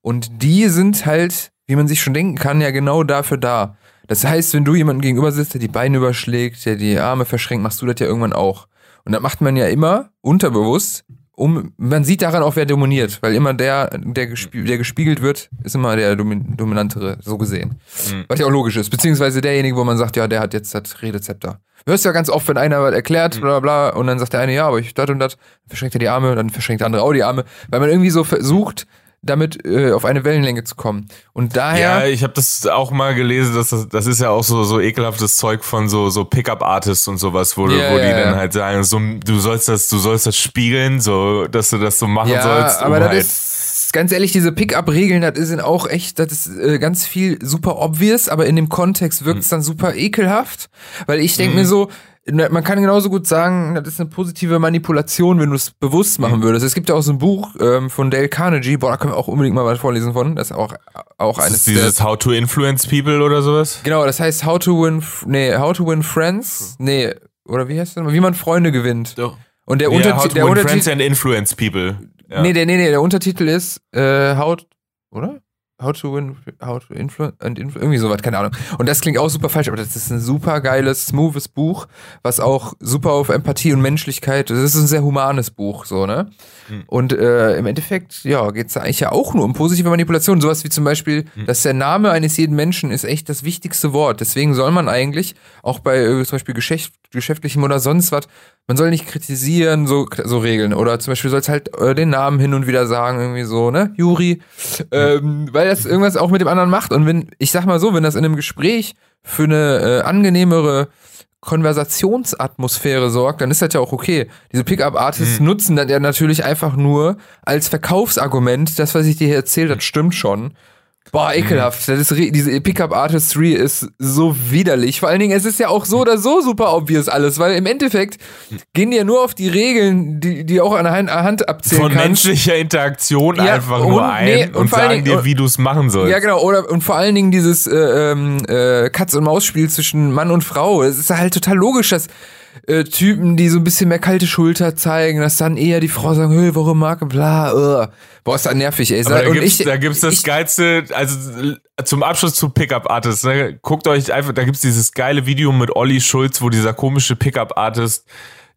Und die sind halt, wie man sich schon denken kann, ja genau dafür da. Das heißt, wenn du jemanden gegenüber sitzt, der die Beine überschlägt, der die Arme verschränkt, machst du das ja irgendwann auch. Und das macht man ja immer unterbewusst, um, man sieht daran auch, wer dominiert, weil immer der, der, gespie der gespiegelt wird, ist immer der Domin dominantere, so gesehen. Mhm. Was ja auch logisch ist. Beziehungsweise derjenige, wo man sagt, ja, der hat jetzt das Redezepter. Du hörst ja ganz oft, wenn einer was erklärt, bla bla, bla, und dann sagt der eine, ja, aber ich das und das, dann verschränkt er die Arme, dann verschränkt der andere auch die Arme, weil man irgendwie so versucht, damit äh, auf eine Wellenlänge zu kommen. Und daher. Ja, ich habe das auch mal gelesen, dass das, das ist ja auch so, so ekelhaftes Zeug von so, so Pickup-Artists und sowas, wo, Ja, wo die ja, dann ja. halt sagen, so, du sollst das, du sollst das spiegeln, so, dass du das so machen Ja, sollst. um aber das halt, ist ganz ehrlich, diese Pickup-Regeln, das sind auch echt, das ist äh, ganz viel super obvious, aber in dem Kontext wirkt Hm. es dann super ekelhaft, weil ich denke mir so, na, man kann genauso gut sagen, das ist eine positive Manipulation, wenn du es bewusst Hm. machen würdest. Es gibt ja auch so ein Buch ähm, von Dale Carnegie, boah, da können wir auch unbedingt mal was vorlesen von, das ist auch, auch das eines ist dieses How to Influence People oder sowas. Genau, das heißt How to Win, nee, How to Win Friends, nee, oder wie heißt das? nochmal? Wie man Freunde gewinnt. Doch. Und der, Ja, Unterti how to der win Untertitel, Friends and Influence People. Ja. Nee, der, nee, nee, der Untertitel ist äh, How, oder? How to win, how to influence, and influ irgendwie sowas, keine Ahnung. Und das klingt auch super falsch, aber das ist ein super geiles, smoothes Buch, was auch super auf Empathie und Menschlichkeit, das ist ein sehr humanes Buch, so, ne? Hm. Und äh, im Endeffekt, ja, geht's da eigentlich ja auch nur um positive Manipulation. Sowas wie zum Beispiel, Hm. dass der Name eines jeden Menschen ist echt das wichtigste Wort. Deswegen soll man eigentlich auch bei äh, zum Beispiel Geschäft, Geschäftlichem oder sonst was, man soll nicht kritisieren, so, so Regeln. Oder zum Beispiel sollst halt äh, den Namen hin und wieder sagen, irgendwie so, ne? Juri. Ähm, weil das irgendwas auch mit dem anderen macht. Und wenn, ich sag mal so, wenn das in einem Gespräch für eine äh, angenehmere Konversationsatmosphäre sorgt, dann ist das ja auch okay. Diese Pickup-Artists nutzen das ja natürlich einfach nur als Verkaufsargument. Das, was ich dir hier erzählt, das stimmt schon. Boah, ekelhaft. Das ist, diese Pickup Artistry ist so widerlich. Vor allen Dingen, es ist ja auch so oder so super obvious alles, weil im Endeffekt gehen die ja nur auf die Regeln, die, die auch an der Hand, abzählen Von kannst. menschlicher Interaktion Ja, einfach und- nur ein nee, und, und sagen Dingen- dir, wie du es machen sollst. Ja, genau. Oder, und vor allen Dingen dieses äh, ähm, äh, Katz-und-Maus-Spiel zwischen Mann und Frau. Es ist halt total logisch, dass äh, Typen, die so ein bisschen mehr kalte Schulter zeigen, dass dann eher die Frau sagen, hey, warum mag bla, uh. Boah, ist das nervig, ey. Aber da und gibt's, ich, da gibt's das ich, geilste, also zum Abschluss zu Pickup Artists, ne? guckt euch einfach, da gibt's dieses geile Video mit Olli Schulz, wo dieser komische Pickup Artist,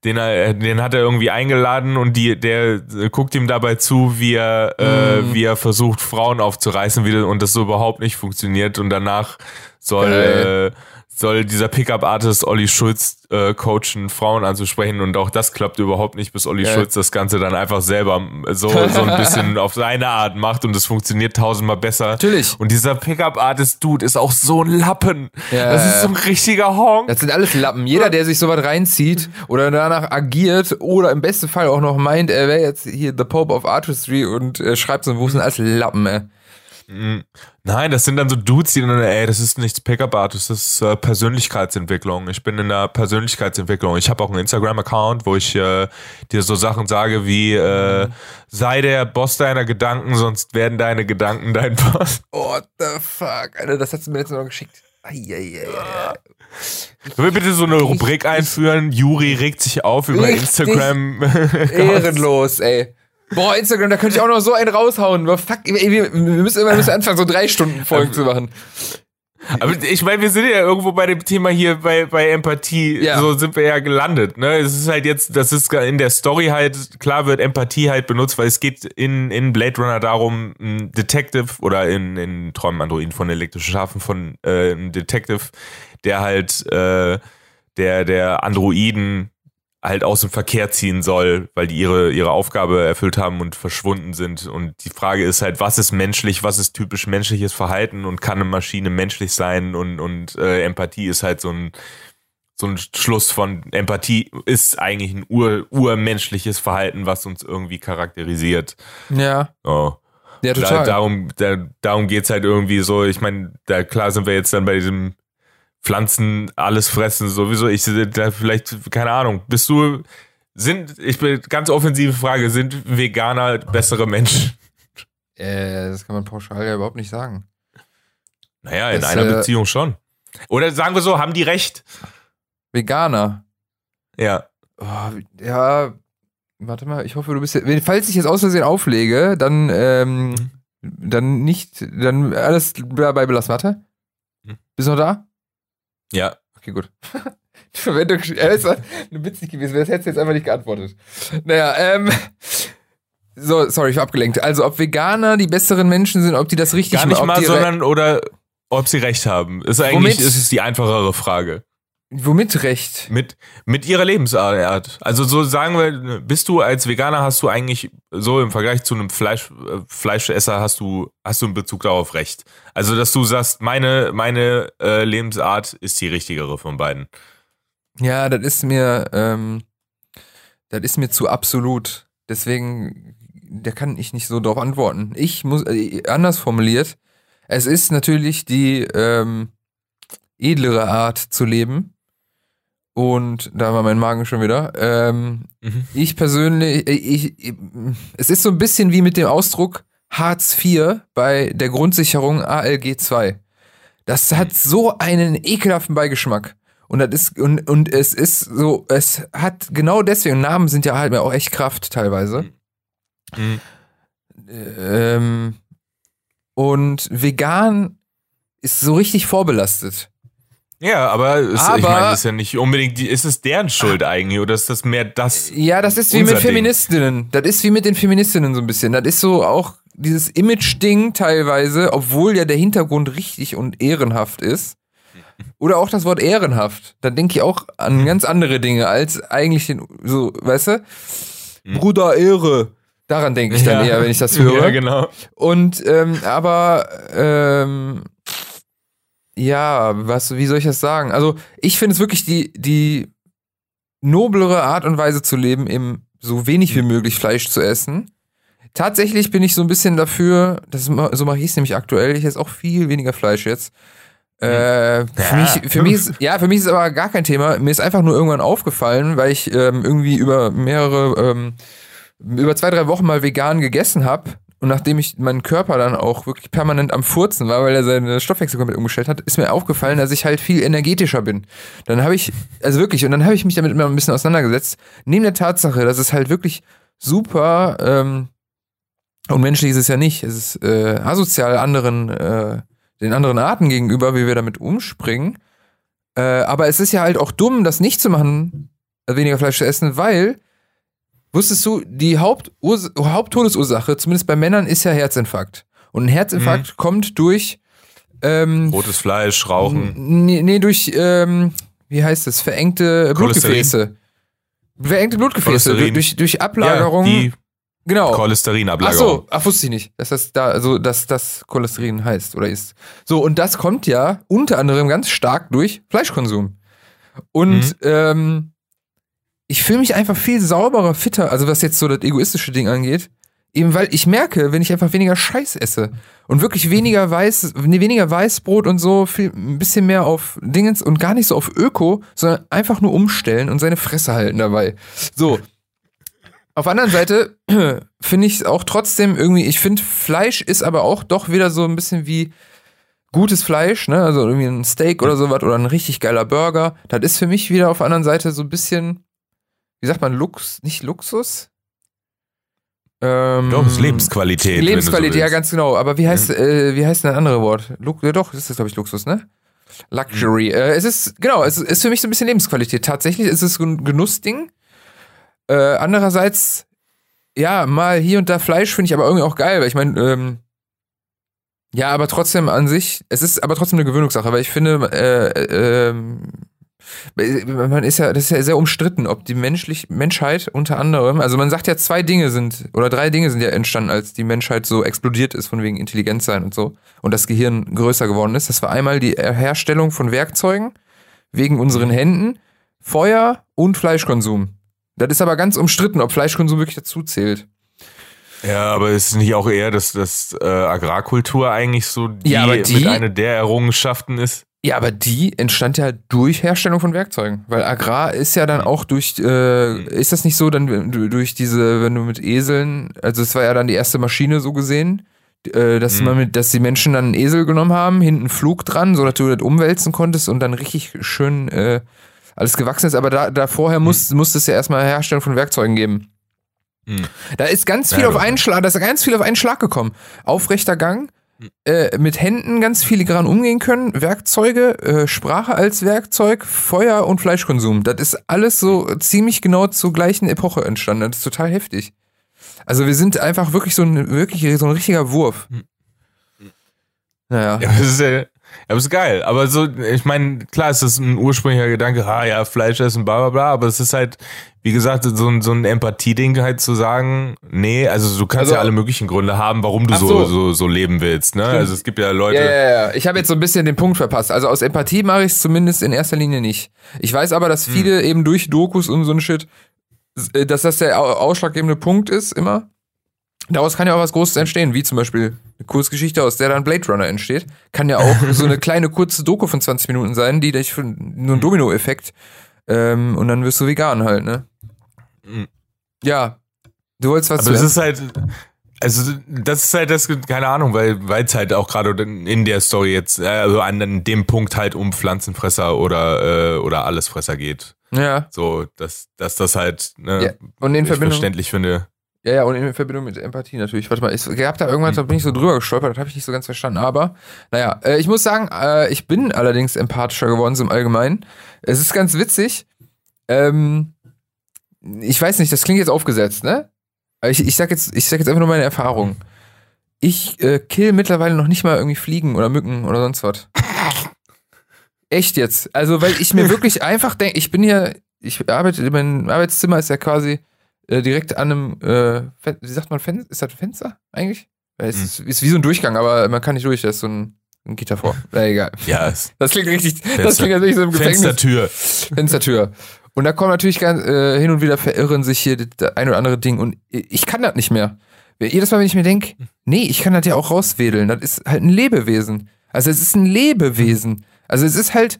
den er, den hat er irgendwie eingeladen und die, der äh, guckt ihm dabei zu, wie er, Mhm. äh, wie er versucht, Frauen aufzureißen, wie, und das so überhaupt nicht funktioniert und danach soll, äh, soll dieser Pickup Artist Olli Schulz äh, coachen, Frauen anzusprechen und auch das klappt überhaupt nicht, bis Olli Geil. Schulz das Ganze dann einfach selber so, so ein bisschen auf seine Art macht und es funktioniert tausendmal besser. Natürlich. Und dieser Pickup Artist Dude ist auch so ein Lappen. Ja, das ist ja. so ein richtiger Honk. Das sind alles Lappen. Jeder, der sich sowas reinzieht oder danach agiert oder im besten Fall auch noch meint, er wäre jetzt hier the Pope of Artistry und äh, schreibt so ein Buch, sind alles Lappen, ey. Nein, das sind dann so Dudes, die dann, ey, das ist nichts Pickup Artist, das ist äh, Persönlichkeitsentwicklung. Ich bin in der Persönlichkeitsentwicklung. Ich habe auch einen Instagram-Account, wo ich äh, dir so Sachen sage wie, äh, sei der Boss deiner Gedanken, sonst werden deine Gedanken dein Boss. What the fuck, Alter, das hast du mir letztes Mal noch geschickt. Eieiei. Können wir bitte so eine Rubrik einführen? Juri regt sich auf über Richtig Instagram. Ehrenlos, ey. Boah, Instagram, da könnte ich auch noch so einen raushauen. Boah, fuck, ey, wir, wir müssen immer müssen anfangen, so drei Stunden Folgen zu machen. Aber ich meine, wir sind ja irgendwo bei dem Thema hier bei, bei Empathie, Ja. so sind wir ja gelandet. Ne? Es ist halt jetzt, das ist in der Story halt, klar wird Empathie halt benutzt, weil es geht in, in Blade Runner darum, ein Detective oder in, in Träumen Androiden von elektrischen Schafen von äh, einem Detective, der halt äh, der, der Androiden halt aus dem Verkehr ziehen soll, weil die ihre, ihre Aufgabe erfüllt haben und verschwunden sind. Und die Frage ist halt, was ist menschlich, was ist typisch menschliches Verhalten und kann eine Maschine menschlich sein? Und, und äh, Empathie ist halt so ein, so ein Schluss von Empathie ist eigentlich ein ur, urmenschliches Verhalten, was uns irgendwie charakterisiert. Ja, Oh. ja, Da, total. darum, da, darum geht's halt irgendwie so. Ich meine, da klar sind wir jetzt dann bei diesem Pflanzen alles fressen sowieso. Ich da vielleicht keine Ahnung. Bist du sind ich bin ganz offensive Frage. Sind Veganer bessere Menschen? äh, das kann man pauschal ja überhaupt nicht sagen. Naja, in Das, einer äh, Beziehung schon. Oder sagen wir so, haben die recht? Veganer. Ja. Oh, ja, warte mal, ich hoffe, du bist. Wenn, falls ich jetzt aus Versehen auflege, dann, ähm, dann nicht, dann alles dabei belassen. Warte. Hm. Bist du noch da? Ja. Okay, gut. Wenn du, er ist witzig gewesen, das hättest du jetzt einfach nicht geantwortet. Naja, ähm. So, sorry, ich war abgelenkt. Also, ob Veganer die besseren Menschen sind, ob die das richtig Gar nicht mal, sondern oder ob sie recht haben. Ist eigentlich Womit? ist es die einfachere Frage. Womit recht? Mit, mit ihrer Lebensart. Also so sagen wir, bist du als Veganer, hast du eigentlich so im Vergleich zu einem Fleisch, äh, Fleischesser, hast du, hast du in Bezug darauf recht. Also dass du sagst, meine, meine äh, Lebensart ist die richtigere von beiden. Ja, das ist mir, ähm, das ist mir zu absolut. Deswegen, da kann ich nicht so drauf antworten. Ich muss, äh, anders formuliert, es ist natürlich die ähm, edlere Art zu leben. Und da war mein Magen schon wieder. Ähm, Mhm. ich persönlich, äh, ich, ich, es ist so ein bisschen wie mit dem Ausdruck Hartz IV bei der Grundsicherung ALG 2. Das hat so einen ekelhaften Beigeschmack. Und das ist, und, und es ist so, es hat genau deswegen, Namen sind ja halt auch echt Kraft teilweise. Mhm. Ähm, und vegan ist so richtig vorbelastet. Ja, aber, es, ich Aber- meine, das ist ja nicht unbedingt, die, ist es deren Schuld eigentlich oder ist das mehr das? Ja, das ist wie mit Ding. Feministinnen. Das ist wie mit den Feministinnen so ein bisschen. Das ist so auch dieses Image-Ding teilweise, obwohl ja der Hintergrund richtig und ehrenhaft ist. Oder auch das Wort ehrenhaft. Da denke ich auch an ganz andere Dinge als eigentlich den, so, weißt du? Bruder Ehre. Daran denke ich dann Ja. eher, wenn ich das höre. Ja, genau. Und, ähm, aber, ähm, ja, was, wie soll ich das sagen? Also, ich finde es wirklich die, die noblere Art und Weise zu leben, eben so wenig wie möglich Fleisch zu essen. tatsächlich bin ich so ein bisschen dafür, das, so mache ich es nämlich aktuell, ich esse auch viel weniger Fleisch jetzt. Äh, für, Ja. mich, für, mich ist, ja, für mich ist es aber gar kein Thema. Mir ist einfach nur irgendwann aufgefallen, weil ich ähm, irgendwie über mehrere, ähm, über zwei, drei Wochen mal vegan gegessen habe. Und nachdem ich meinen Körper dann auch wirklich permanent am Furzen war, weil er seine Stoffwechsel komplett umgestellt hat, ist mir aufgefallen, dass ich halt viel energetischer bin. Dann habe ich, also wirklich, und dann habe ich mich damit immer ein bisschen auseinandergesetzt. Neben der Tatsache, dass es halt wirklich super, ähm, unmenschlich ist es ja nicht, es ist äh, asozial anderen, äh, den anderen Arten gegenüber, wie wir damit umspringen. Äh, aber es ist ja halt auch dumm, das nicht zu machen, weniger Fleisch zu essen, weil, wusstest du, die Haupturs Haupttodesursache, zumindest bei Männern, ist ja Herzinfarkt. Und ein Herzinfarkt kommt durch, ähm, Rotes Fleisch, Rauchen. nee, nee, durch, ähm, wie heißt es, verengte. Blutgefäße. Verengte Blutgefäße, durch, durch Ja, Ablagerung. die genau. Ach Cholesterinablagerung. so, ach, wusste ich nicht, dass das da, also, dass das Cholesterin heißt oder ist. So, und das kommt ja unter anderem ganz stark durch Fleischkonsum. Und Mhm. ähm, ich fühle mich einfach viel sauberer, fitter, also was jetzt so das egoistische Ding angeht. Eben weil ich merke, wenn ich einfach weniger Scheiß esse und wirklich weniger Weiß, weniger Weißbrot und so, viel, ein bisschen mehr auf Dingens und gar nicht so auf Öko, sondern einfach nur umstellen und seine Fresse halten dabei. So. Auf der anderen Seite finde ich es auch trotzdem irgendwie, ich finde, Fleisch ist aber auch doch wieder so ein bisschen wie gutes Fleisch, ne? Also irgendwie ein Steak oder sowas oder ein richtig geiler Burger. Das ist für mich wieder auf der anderen Seite so ein bisschen, wie sagt man, Lux, nicht Luxus? Ähm, Doch, ist Lebensqualität. Lebensqualität, so ja, ganz genau. Aber wie heißt, äh, wie heißt denn ein anderes Wort? Lux, ja, doch, das ist, glaube ich, Luxus, ne? Luxury. Äh, es ist, genau, es ist für mich so ein bisschen Lebensqualität. Tatsächlich ist es so ein Genussding. Äh, andererseits, ja, mal hier und da Fleisch finde ich aber irgendwie auch geil, weil ich meine, ähm, ja, aber trotzdem an sich, es ist aber trotzdem eine Gewöhnungssache, weil ich finde, äh, ähm, man ist ja, das ist ja sehr umstritten, ob die menschlich, Menschheit unter anderem, also man sagt ja, zwei Dinge sind, oder drei Dinge sind ja entstanden, als die Menschheit so explodiert ist, von wegen Intelligenz sein und so, und das Gehirn größer geworden ist. Das war einmal die Herstellung von Werkzeugen, wegen unseren Händen, Feuer und Fleischkonsum. Das ist aber ganz umstritten, ob Fleischkonsum wirklich dazu zählt. Ja, aber ist nicht auch eher, dass das äh, Agrarkultur eigentlich so die, Ja, die- mit einer der Errungenschaften ist? Ja, aber die entstand ja durch Herstellung von Werkzeugen. Weil Agrar ist ja dann auch durch, äh, ist das nicht so, dann du- durch diese, wenn du mit Eseln, also es war ja dann die erste Maschine so gesehen, äh, dass Mhm. man mit, dass die Menschen dann einen Esel genommen haben, hinten Flug dran, so dass du das umwälzen konntest und dann richtig schön äh, alles gewachsen ist. Aber da, da vorher muss, musste es ja erstmal Herstellung von Werkzeugen geben. Mhm. Da ist ganz viel Ja, auf einen Schlag, da ist ganz viel auf einen Schlag gekommen. Aufrechter Gang, äh, mit Händen ganz filigran umgehen können, Werkzeuge, äh, Sprache als Werkzeug, Feuer und Fleischkonsum. Das ist alles so ziemlich genau zur gleichen Epoche entstanden. Das ist total heftig. Also wir sind einfach wirklich so ein, wirklich so ein richtiger Wurf. Naja. Ja, das ist ja, ja, das ist geil. Aber so, ich meine, klar ist das ein ursprünglicher Gedanke, ah ja, Fleisch essen, bla bla bla, aber es ist halt, wie gesagt, so ein, so ein Empathie-Ding halt zu sagen, nee, also du kannst Also- ja alle möglichen Gründe haben, warum du so, so. so, so leben willst, ne? Also es gibt ja Leute, Ja, ja, ja. Ich habe jetzt so ein bisschen den Punkt verpasst. Also aus Empathie mache ich es zumindest in erster Linie nicht. Ich weiß aber, dass viele eben durch Dokus und so ein Shit, äh, dass das der au- ausschlaggebende Punkt ist immer. Daraus kann ja auch was Großes entstehen, wie zum Beispiel eine Kurzgeschichte, aus der dann Blade Runner entsteht. Kann ja auch so eine kleine kurze Doku von 20 Minuten sein, die dich für nur ein Domino-Effekt ähm, und dann wirst du vegan halt, ne? Mhm. Ja. Du wolltest was aber es ist halt, also das ist halt das, keine Ahnung, weil weil es halt auch gerade in der Story jetzt, äh, also an, dem Punkt halt um Pflanzenfresser oder, äh, oder Allesfresser geht. Ja. So, dass, dass das halt, ne, ja. Und in Verbindung. verständlich finde. Ja, ja, und in Verbindung mit Empathie natürlich. Warte mal, es gab da irgendwann, da bin ich so drüber gestolpert, das habe ich nicht so ganz verstanden. Aber, naja, äh, ich muss sagen, äh, ich bin allerdings empathischer geworden, so im Allgemeinen. Es ist ganz witzig. Ähm, ich weiß nicht, das klingt jetzt aufgesetzt, ne? Ich, ich sag jetzt, ich sag jetzt einfach nur meine Erfahrung. Ich äh, kill mittlerweile noch nicht mal irgendwie Fliegen oder Mücken oder sonst was. Echt jetzt. Also, weil ich mir wirklich einfach denke, ich bin hier, ich arbeite, mein Arbeitszimmer ist ja quasi äh, direkt an einem, äh, wie sagt man, Fen ist das ein Fenster eigentlich? Weil Es ist, ist wie so ein Durchgang, aber man kann nicht durch, da ist so ein, ein Gitter vor. Na egal. Ja, Das klingt richtig, das Fenster- klingt natürlich so im Gefängnis. Fenstertür. Fenstertür. Und da kommen natürlich ganz, äh, hin und wieder verirren sich hier das ein oder andere Ding und ich kann das nicht mehr. Jedes Mal, wenn ich mir denke, nee, ich kann das ja auch rauswedeln, das ist halt ein Lebewesen. Also es ist ein Lebewesen. Also es ist halt, äh,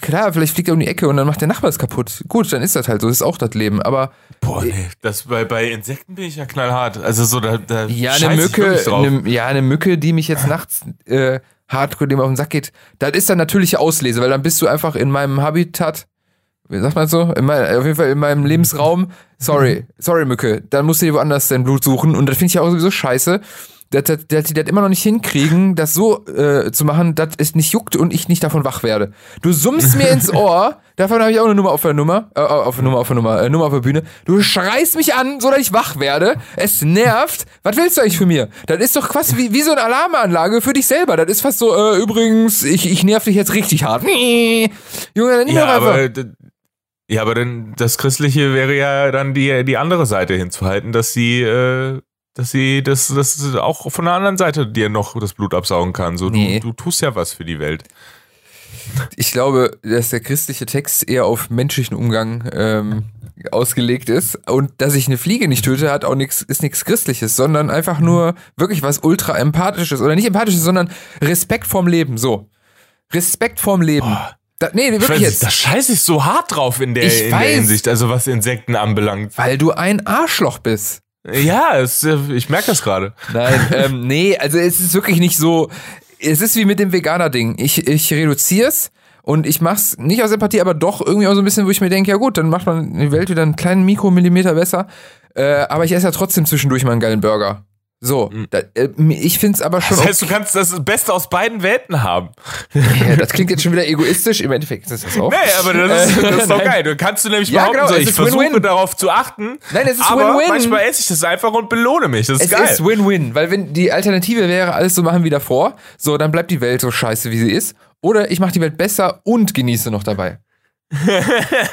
klar, vielleicht fliegt er um die Ecke und dann macht der Nachbar es kaputt. Gut, dann ist das halt so, das ist auch das Leben. Aber Boah, nee, das bei, bei Insekten bin ich ja knallhart. Also so, da, da ja, eine Mücke, eine, ja, eine Mücke, die mich jetzt nachts äh, hardcore dem auf den Sack geht, das ist dann natürliche Auslese, weil dann bist du einfach in meinem Habitat, wie sagt man so, in mein, auf jeden Fall in meinem Lebensraum. Sorry, sorry Mücke, dann musst du dir woanders dein Blut suchen und das finde ich ja auch sowieso scheiße. Dass, dass, dass die das immer noch nicht hinkriegen, das so äh, zu machen, dass es nicht juckt und ich nicht davon wach werde. Du summst mir ins Ohr, davon habe ich auch eine Nummer auf der Nummer, äh, auf der Nummer, auf der Nummer, äh, Nummer auf der Bühne. Du schreist mich an, so dass ich wach werde. Es nervt. Was willst du eigentlich für mir? Das ist doch quasi wie, wie so eine Alarmanlage für dich selber. Das ist fast so, äh, übrigens, ich, ich nerv dich jetzt richtig hart. Junge, dann nimm ja, doch einfach. ja, aber dann das Christliche wäre ja dann die, die andere Seite hinzuhalten, dass sie, äh, dass sie das, das auch von der anderen Seite dir noch das Blut absaugen kann. So, Nee. du, du tust ja was für die Welt. Ich glaube, dass der christliche Text eher auf menschlichen Umgang ähm, ausgelegt ist und dass ich eine Fliege nicht töte, hat auch nichts, ist nichts Christliches, sondern einfach nur wirklich was ultra empathisches oder nicht empathisches, sondern Respekt vorm Leben. So, Respekt vorm Leben. Da, nee, Ich weiß wirklich nicht, jetzt, da scheiße ich so hart drauf in der, in der weiß. Hinsicht, also was Insekten anbelangt. weil du ein Arschloch bist. Ja, es, äh, ich merke das gerade. Nein, ähm, nee, also es ist wirklich nicht so. Es ist wie mit dem Veganer-Ding. Ich, ich reduziere es und ich mach's nicht aus Empathie, aber doch irgendwie auch so ein bisschen, wo ich mir denke, ja gut, dann macht man die Welt wieder einen kleinen Mikromillimeter besser. Äh, aber ich esse ja trotzdem zwischendurch mal einen geilen Burger. So, da, äh, ich find's aber schon. Das heißt, du kannst das Beste aus beiden Welten haben. okay. das klingt jetzt schon wieder egoistisch. Im Endeffekt ist das auch. Nee, aber das ist, das ist doch Nein. geil. Du kannst du nämlich Ja, behaupten, genau, so, es ich versuche Win-Win. darauf zu achten. Nein, es ist aber Win-Win. manchmal esse ich das einfach und belohne mich. Das ist Es geil. ist Win-Win, weil wenn die Alternative wäre, alles so machen wie davor, so, dann bleibt die Welt so scheiße, wie sie ist. Oder ich mache die Welt besser und genieße noch dabei.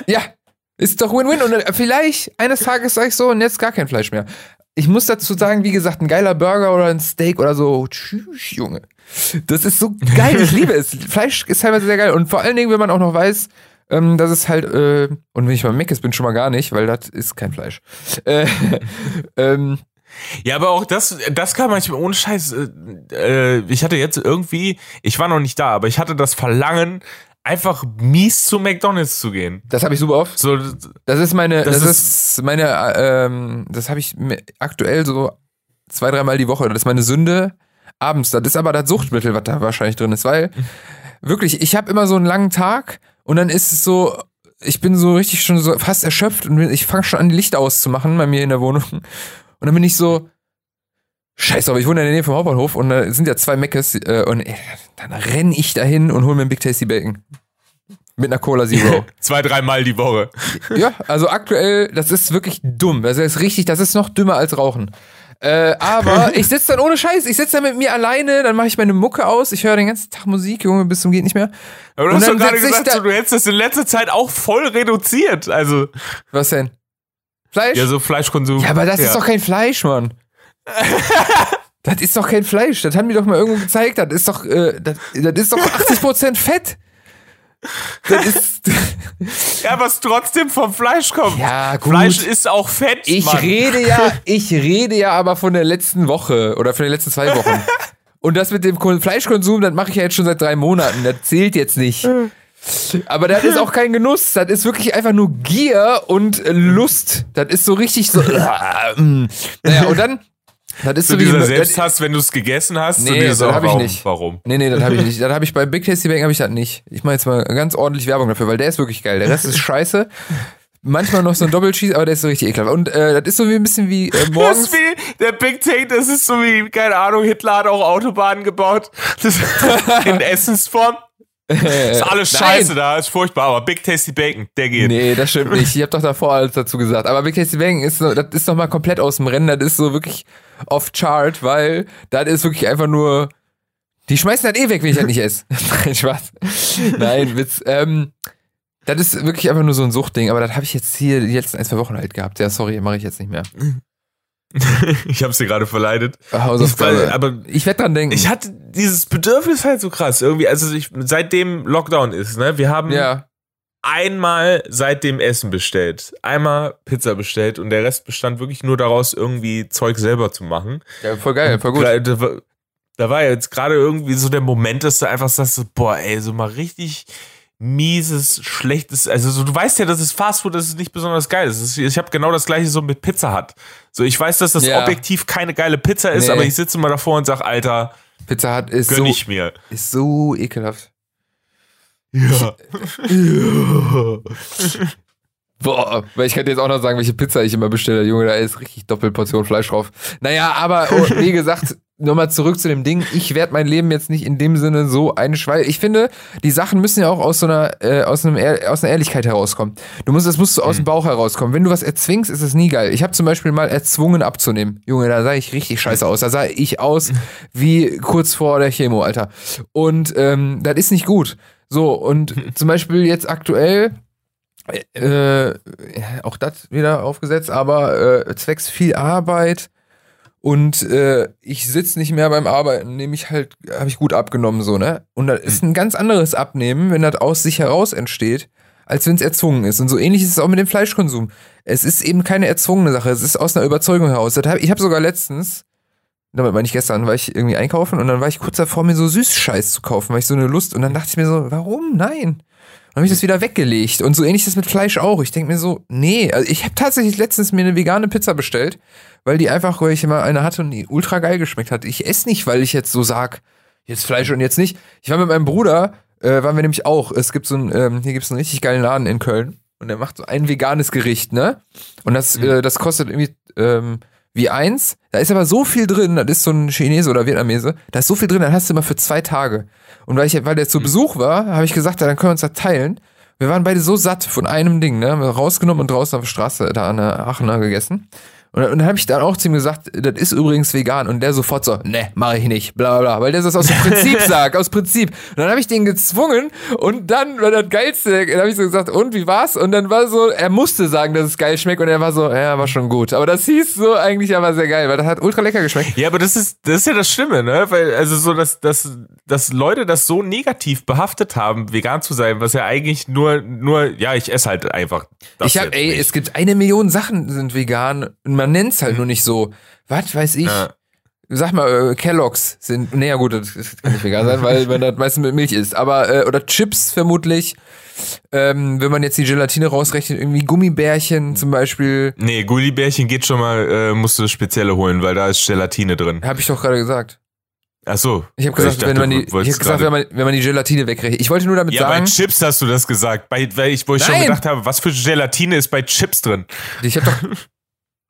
ja, ist doch Win-Win. Und äh, vielleicht eines Tages sage ich so, und jetzt gar kein Fleisch mehr. Ich muss dazu sagen, wie gesagt, ein geiler Burger oder ein Steak oder so. Tschüss, Junge. Das ist so geil, ich liebe es. Fleisch ist teilweise sehr geil. Und vor allen Dingen, wenn man auch noch weiß, ähm, dass es halt, äh, und wenn ich mal Meckes bin, schon mal gar nicht, weil das ist kein Fleisch. Äh, ähm, Ja, aber auch das, das kam manchmal ohne Scheiß. Äh, äh, ich hatte jetzt irgendwie, ich war noch nicht da, aber ich hatte das Verlangen, einfach mies zu McDonalds zu gehen. das habe ich super oft. So, Das ist meine, das, Das ist, meine, äh, ähm, das habe ich aktuell so zwei, dreimal die Woche. Das ist meine Sünde abends. Das ist aber das Suchtmittel, was da wahrscheinlich drin ist, weil wirklich, ich habe immer so einen langen Tag und dann ist es so, ich bin so richtig schon so fast erschöpft und ich fange schon an, die Lichter auszumachen bei mir in der Wohnung. Und dann bin ich so, Scheiße, aber ich wohne in der Nähe vom Hauptbahnhof und da sind ja zwei Meckes äh, und ey, dann renn ich dahin und hol mir einen Big Tasty Bacon. Mit einer Cola Zero. zwei, dreimal die Woche. Ja, also aktuell, das ist wirklich dumm. Das ist richtig, das ist noch dümmer als Rauchen. Äh, aber ich sitze dann ohne Scheiß, ich sitze dann mit mir alleine, dann mache ich meine Mucke aus, ich höre den ganzen Tag Musik, Junge, bis zum geht nicht mehr. Aber du Und hast doch gerade gesagt, da- du hättest das in letzter Zeit auch voll reduziert. Also, Was denn? Fleisch? ja, so Fleischkonsum. Ja, aber das Ja. ist doch kein Fleisch, Mann. das ist doch kein Fleisch. Das haben die doch mal irgendwo gezeigt. Das ist doch, äh, das, das ist doch 80% Fett. Das ist. Ja, was trotzdem vom Fleisch kommt. Ja, gut. Fleisch ist auch Fett, Ich Mann. rede ja, ich rede ja aber von der letzten Woche oder von den letzten zwei Wochen. Und das mit dem Kon- Fleischkonsum, das mache ich ja jetzt schon seit drei Monaten. Das zählt jetzt nicht. Aber das ist auch kein Genuss. Das ist wirklich einfach nur Gier und äh, Lust. Das ist so richtig so. mm. naja, und dann. Das ist So so wie. dieser das- Selbsthass, wenn du es gegessen hast. Nee, das oh, hab ich warum, nicht. Warum? Nee, nee, das habe ich nicht. Das habe ich bei Big Tasty Bacon habe ich das nicht. Ich mache jetzt mal ganz ordentlich Werbung dafür, weil der ist wirklich geil. Der Rest ist scheiße. Manchmal noch so ein Doppelcheese, aber der ist so richtig ekelhaft. Und äh, das ist so wie ein bisschen wie äh, Das morgens. ist wie der Big Take, das ist so wie, keine Ahnung, Hitler hat auch Autobahnen gebaut. Das in Essensform. Ist alles scheiße da, ist furchtbar, aber Big Tasty Bacon, der geht. Nee, das stimmt nicht. Ich habe doch davor alles dazu gesagt. Aber Big Tasty Bacon ist das ist noch mal komplett aus dem Rennen. Das ist so wirklich off chart, weil das ist wirklich einfach nur. Die schmeißen das eh weg, wenn ich das nicht esse. Nein, Spaß. Nein, Witz. Ähm, das ist wirklich einfach nur so ein Suchtding, aber das habe ich jetzt hier die letzten ein, zwei Wochen halt gehabt. Ja, sorry, mache ich jetzt nicht mehr. Ich hab's dir gerade verleidet. Hausaufgabe. aber ich werde dran denken. ich hatte dieses Bedürfnis halt so krass irgendwie, also ich, seitdem Lockdown ist, ne, wir haben ja. einmal seitdem Essen bestellt. Einmal Pizza bestellt und der Rest bestand wirklich nur daraus, irgendwie Zeug selber zu machen. Ja, voll geil, voll gut. Da, war- da war jetzt gerade irgendwie so der Moment, dass du einfach sagst, boah, ey, so mal richtig mieses, schlechtes, also so, du weißt ja, das ist Fastfood, das ist nicht besonders geil. Ist, ich habe genau das gleiche so mit Pizza hat. So, ich weiß, dass das Ja. objektiv keine geile Pizza ist, Nee. aber ich sitze mal davor und sag, Alter, Pizza Hut ist gönn so, ich mir. ist so ekelhaft. Ja. Boah, weil ich könnte jetzt auch noch sagen, welche Pizza ich immer bestelle. Junge, da ist richtig Doppelportion Fleisch drauf. Naja, aber oh, wie gesagt, nochmal zurück zu dem Ding. Ich werde mein Leben jetzt nicht in dem Sinne so eine Schweine. Ich finde, die Sachen müssen ja auch aus so einer, äh, aus, einem, aus einer Ehrlichkeit herauskommen. Du musst, das musst du aus dem Bauch herauskommen. Wenn du was erzwingst, ist es nie geil. Ich habe zum Beispiel mal erzwungen abzunehmen. Junge, da sah ich richtig scheiße aus. Da sah ich aus wie kurz vor der Chemo, Alter. Und ähm, das ist nicht gut. So, und zum Beispiel jetzt aktuell äh, auch das wieder aufgesetzt, aber äh, zwecks viel Arbeit und äh, ich sitze nicht mehr beim Arbeiten, nehme ich halt, habe ich gut abgenommen, so, ne? Und das ist ein ganz anderes Abnehmen, wenn das aus sich heraus entsteht, als wenn es erzwungen ist. Und so ähnlich ist es auch mit dem Fleischkonsum. Es ist eben keine erzwungene Sache, es ist aus einer Überzeugung heraus. Hab, ich habe sogar letztens, damit meine ich gestern, war ich irgendwie einkaufen und dann war ich kurz davor, mir so Süßscheiß zu kaufen, weil ich so eine Lust und dann dachte ich mir so, warum? Nein. Dann habe ich das wieder weggelegt. Und so ähnlich ist es mit Fleisch auch. Ich denke mir so, nee, also ich habe tatsächlich letztens mir eine vegane Pizza bestellt, weil die einfach, weil ich immer eine hatte und die ultra geil geschmeckt hat. Ich esse nicht, weil ich jetzt so sag, jetzt Fleisch und jetzt nicht. Ich war mit meinem Bruder, äh, waren wir nämlich auch. Es gibt so ein, ähm, hier gibt es einen richtig geilen Laden in Köln und der macht so ein veganes Gericht, ne? Und das, äh, das kostet irgendwie ähm, wie eins. Da ist aber so viel drin, das ist so ein Chinese oder Vietnamese, da ist so viel drin, dann hast du immer für zwei Tage. Und weil ich, weil der zu Besuch war, habe ich gesagt, ja, dann können wir uns das teilen. Wir waren beide so satt von einem Ding, ne? Haben wir rausgenommen und draußen auf der Straße da an der Aachener gegessen. Und, dann- und dann habe ich dann auch zu ihm gesagt, das ist übrigens vegan. Und der sofort so, ne, mache ich nicht, bla bla. Weil der das aus dem Prinzip sagt, aus Prinzip. Und dann habe ich den gezwungen und dann war das Geilste, dann habe ich so gesagt, und wie war's? Und dann war so, er musste sagen, dass es geil schmeckt und er war so, ja, war schon gut. Aber das hieß so eigentlich aber sehr geil, weil das hat ultra lecker geschmeckt. Ja, aber das ist, das ist ja das Schlimme, ne? Weil, also so, dass, dass, dass Leute das so negativ behaftet haben, vegan zu sein, was ja eigentlich nur, nur, ja, ich esse halt einfach. Das ich hab, jetzt ey, nicht. es gibt eine Million Sachen sind vegan und man nennt's halt nur nicht so. Was weiß ich? Ja. Sag mal, äh, Kelloggs sind, naja gut, das, das kann nicht vegan sein, weil wenn das meistens mit Milch ist. Aber, äh, oder Chips vermutlich. Ähm, wenn man jetzt die Gelatine rausrechnet, irgendwie Gummibärchen zum Beispiel. Nee, Gullibärchen geht schon mal, äh, musst du das Spezielle holen, weil da ist Gelatine drin. Habe ich doch gerade gesagt. Ach so. Ich habe gesagt, wenn man die, ich hab gesagt wenn, man, wenn man die Gelatine wegrechnet. Ich wollte nur damit Ja, bei sagen, Chips hast du das gesagt. Bei, weil ich, wo ich schon Nein! gedacht habe, was für Gelatine ist bei Chips drin? ich habe doch,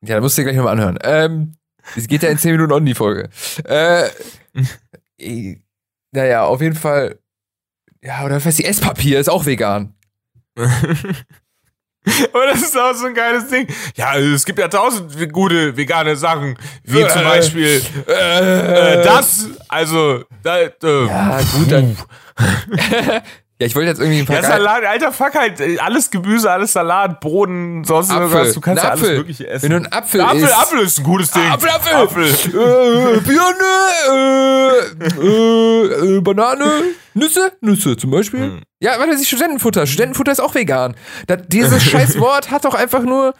ja, da musst du dir gleich nochmal anhören. Ähm, es geht ja in 10 Minuten on die Folge. Äh, eh, naja, auf jeden Fall, ja, oder was ich, Esspapier ist auch vegan. Aber das ist auch so ein geiles Ding. Ja, also es gibt ja tausend gute vegane Sachen, wie Äh, zum Beispiel äh, das. Also, da, äh, Ja, gut, dann. ja, ich wollte jetzt irgendwie ein paar Ja, Salat, alter Fuck halt, äh, alles Gemüse, alles Salat, Boden, sonst Apfel, irgendwas. Du kannst ja alles Apfel. Mögliche essen. Wenn du einen Apfel Apfel, isst- Apfel ist ein gutes Ding. Apfel, Apfel! Apfel. äh, Birne, äh, äh, äh, Banane, Nüsse, Nüsse zum Beispiel. Hm. Ja, was weiß ich, Studentenfutter. Studentenfutter ist auch vegan. Das, dieses scheiß Wort hat doch einfach nur,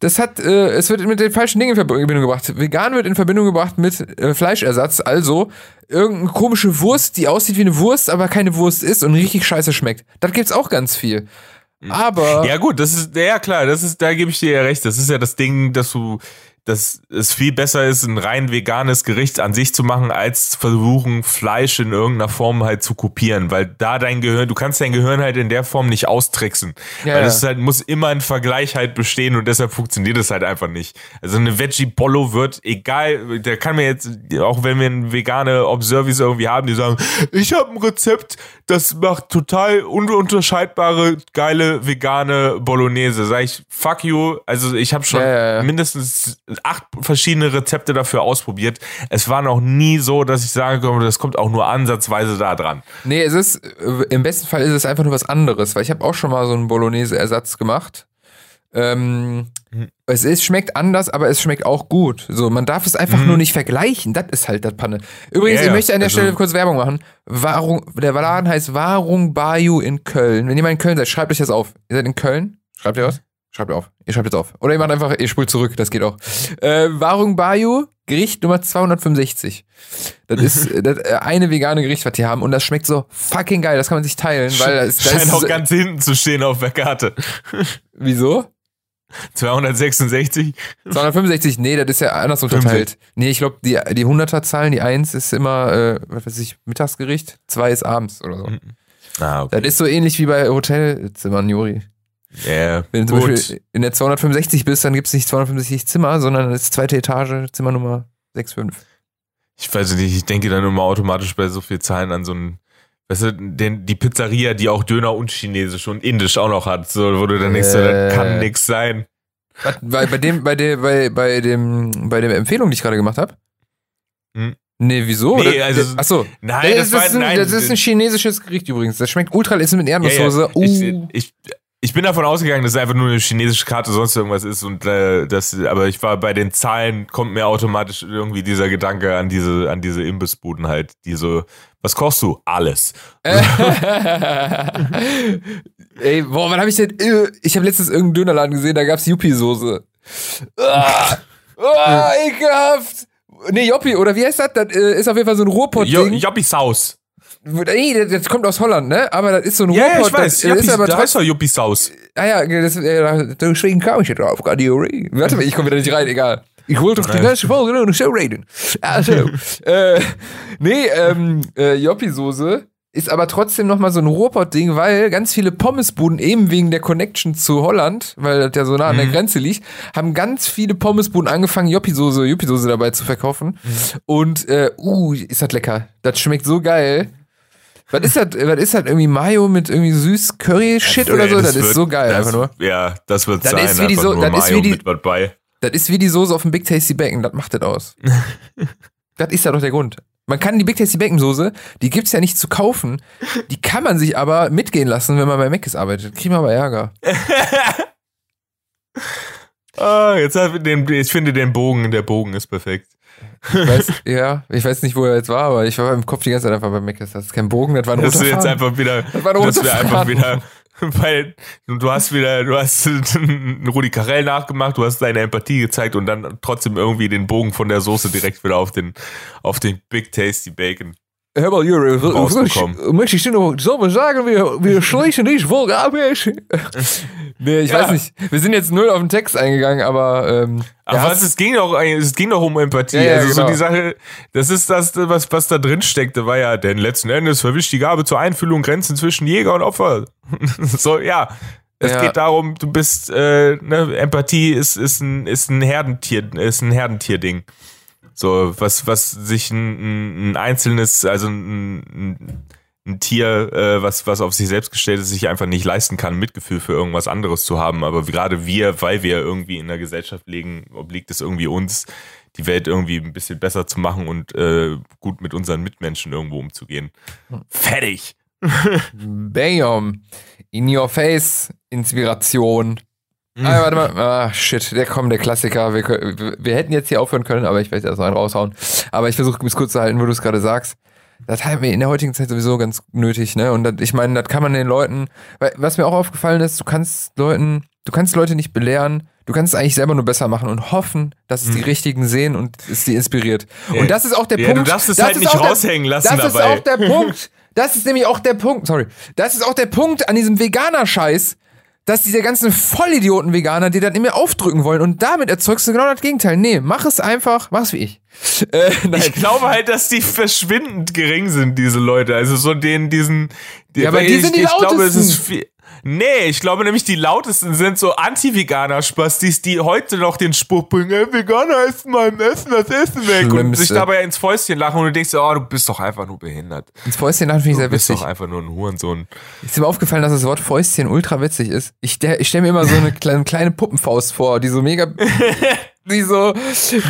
das hat, äh, es wird mit den falschen Dingen in Verbindung gebracht. Vegan wird in Verbindung gebracht mit äh, Fleischersatz, also irgendeine komische Wurst, die aussieht wie eine Wurst, aber keine Wurst ist und richtig scheiße schmeckt. Das gibt's auch ganz viel. Aber Ja, gut, das ist, ja klar, das ist, da gebe ich dir ja recht. Das ist ja das Ding, dass du, dass es viel besser ist, ein rein veganes Gericht an sich zu machen, als zu versuchen, Fleisch in irgendeiner Form halt zu kopieren, weil da dein Gehirn, du kannst dein Gehirn halt in der Form nicht austricksen. Ja, weil ja. es ist halt, muss immer ein Vergleich halt bestehen und deshalb funktioniert es halt einfach nicht. Also eine Veggie Bollo wird, egal, da kann mir jetzt, auch wenn wir eine vegane Observice irgendwie haben, die sagen, ich habe ein Rezept, das macht total ununterscheidbare, geile vegane Bolognese. Sag ich, fuck you. Also ich habe schon ja. mindestens acht verschiedene Rezepte dafür ausprobiert. Es war noch nie so, dass ich sagen konnte, das kommt auch nur ansatzweise da dran. Nee, es ist, äh, im besten Fall ist es einfach nur was anderes, weil ich habe auch schon mal so einen Bolognese-Ersatz gemacht. Ähm, Mhm. es ist, schmeckt anders, aber es schmeckt auch gut. So, man darf es einfach Mhm. nur nicht vergleichen. Das ist halt das Panne. Übrigens, Ja, ich möchte an der also- Stelle kurz Werbung machen. Warung, der Laden heißt Warung Bayou in Köln. Wenn ihr mal in Köln seid, schreibt euch das auf. Ihr seid in Köln? Schreibt ihr was? Schreibt ihr auf. Ihr schreibt jetzt auf. Oder ihr macht einfach, ihr spult zurück, das geht auch. Äh, Warung Bayou, Gericht Nummer 265. Das ist das äh, eine vegane Gericht, was die haben. Und das schmeckt so fucking geil. Das kann man sich teilen, weil das, das Scheint auch ganz hinten zu stehen auf der Karte. wieso? 266. 265, nee, das ist ja anders unterteilt. Nee, ich glaube, die, die 100er-Zahlen, die 1 ist immer, äh, was weiß ich, Mittagsgericht, 2 ist abends oder so. Ah, okay. Das ist so ähnlich wie bei Hotelzimmern, Juri. Ja, Wenn du zum gut. Beispiel in der 265 bist, dann gibt es nicht 265 Zimmer, sondern das ist zweite Etage, Zimmer Nummer 65. Ich weiß nicht, ich denke dann immer automatisch bei so viel Zahlen an so ein, weißt du, den, die Pizzeria, die auch Döner und Chinesisch und Indisch auch noch hat, so, wo du dann denkst, so, das Äh. kann nix sein. Bei, bei dem, bei der, bei, bei dem, bei der Empfehlung, die ich gerade gemacht habe? Hm. Nee, wieso? Nee, also- achso. Nein, das, das, ist war, ein, nein, das ist ein chinesisches Gericht übrigens. Das schmeckt ultra ist mit ja, Erdnusssoße. ja, ich, Uh. ich, ich bin davon ausgegangen, dass es einfach nur eine chinesische Karte sonst irgendwas ist und äh, das, aber ich war bei den Zahlen kommt mir automatisch irgendwie dieser Gedanke an diese an diese Imbissbuden halt, die so, was kochst du? Alles. Ey, boah, wann hab ich denn? äh, Ich habe letztens irgendeinen Dönerladen gesehen, da gab's Yuppie-Soße. Ah, ah, ekelhaft. Nee, Joppi, oder wie heißt das? Das äh, ist auf jeden Fall so ein Ruhrpott-Ding. Joppi Saus. Nee, das, kommt aus Holland, ne? Aber das ist so ein Ja, ja, Ruhrpott. ich weiß. das, Joppi, ist aber da trotzdem. doch Joppi Saus. Ah ja, das, äh, deswegen kam ich hier drauf. Kategorie. Warte mal, ich komme wieder nicht rein, egal. Ich wollte doch die ganze Folge nur noch so reden. Also, äh, nee, ähm, äh, Joppi-Soße ist aber trotzdem nochmal so ein Ruhrpott-Ding, weil ganz viele Pommesbuden, eben wegen der Connection zu Holland, weil das ja so nah an der Mhm. Grenze liegt, haben ganz viele Pommesbuden angefangen, Joppi-Soße, Joppi-Soße dabei zu verkaufen. Mhm. Und, äh, uh, ist das lecker. Das schmeckt so geil. Was ist das, was ist das irgendwie Mayo mit irgendwie süß Curry-Shit oder Ey, so? Das, ist wird- so geil, das, einfach nur. Ja, das wird Das sein. ist wie die so- das ist wie Mayo die- mit was bei. Das ist wie die Soße auf dem Big Tasty Bacon, das macht das aus. das ist ja doch der Grund. Man kann die Big Tasty Bacon Soße, die gibt's ja nicht zu kaufen, die kann man sich aber mitgehen lassen, wenn man bei Mc's arbeitet. Kriegt man aber Ärger. Ah, jetzt ich, den, ich finde den Bogen, der Bogen ist perfekt. Ich weiß, ja, ich weiß nicht, wo er jetzt war, aber ich war im Kopf die ganze Zeit einfach bei Mc's. Das ist kein Bogen, das war ein Dass roter jetzt einfach wieder, Das war ein dass roter wir einfach wieder, weil du hast wieder, du hast Rudi Carell nachgemacht, du hast deine Empathie gezeigt und dann trotzdem irgendwie den Bogen von der Soße direkt wieder auf den, auf den Big Tasty Bacon. Hör mal, Rausbekommen. möchte ich dir noch sagen, wir, wir schließen diese Folge ab. nee, ich Ja. weiß nicht. Wir sind jetzt null auf den Text eingegangen, aber ähm, Aber was, es ging doch, es ging doch um Empathie. Ja, ja, also so genau. die Sache, das ist das, was, was da drin steckte, war ja, denn letzten Endes verwischt die Gabe zur Einfühlung Grenzen zwischen Jäger und Opfer. so, ja. Es geht darum, du bist, äh, ne, Empathie ist, ist ein, ist ein Herdentier, ist ein Herdentierding. So, was, was sich ein, ein, ein einzelnes, also ein, ein, ein Tier, äh, was, was auf sich selbst gestellt ist, sich einfach nicht leisten kann, Mitgefühl für irgendwas anderes zu haben. Aber gerade wir, weil wir irgendwie in der Gesellschaft leben, obliegt es irgendwie uns, die Welt irgendwie ein bisschen besser zu machen und äh, gut mit unseren Mitmenschen irgendwo umzugehen. Fertig! Bam. In your face. Inspiration. Mhm. Ah, warte mal. Ah, shit. Der kommt, der Klassiker. Wir, können- wir hätten jetzt hier aufhören können, aber ich werde erst mal einen raushauen. Aber ich versuche es kurz zu halten, wo du es gerade sagst. Das haben wir in der heutigen Zeit sowieso ganz nötig, ne? Und das, ich meine, das kann man den Leuten, weil, was mir auch aufgefallen ist, du kannst Leuten, du kannst Leute nicht belehren, du kannst es eigentlich selber nur besser machen und hoffen, dass es die Richtigen sehen und es sie inspiriert. Ja. Und das ist auch der Ja, Punkt. du darfst es das halt ist nicht auch der- raushängen lassen Das ist dabei. auch der Punkt. Das ist nämlich auch der Punkt, sorry. Das ist auch der Punkt an diesem Veganer-Scheiß, dass diese ganzen Vollidioten-Veganer dir dann immer aufdrücken wollen und damit erzeugst du genau das Gegenteil. Nee, mach es einfach, mach es wie ich. Äh. Ich glaube halt, dass die verschwindend gering sind, diese Leute. Also so den, diesen. Die, Ja, aber die ich, sind die ich glaube, es ist viel. Nee, ich glaube nämlich, die lautesten sind so Anti-Veganer-Spastis, die heute noch den Spruch bringen, ey, Veganer essen mein Essen, das Essen weg. Und Schlimmste. sich dabei ins Fäustchen lachen und du denkst, oh, du bist doch einfach nur behindert. Ins Fäustchen lachen finde ich Du sehr bist witzig. doch einfach nur ein Hurensohn. Ist mir aufgefallen, dass das Wort Fäustchen ultra witzig ist. Ich, ich stelle mir immer so eine kleine, kleine Puppenfaust vor, die so mega Wie so,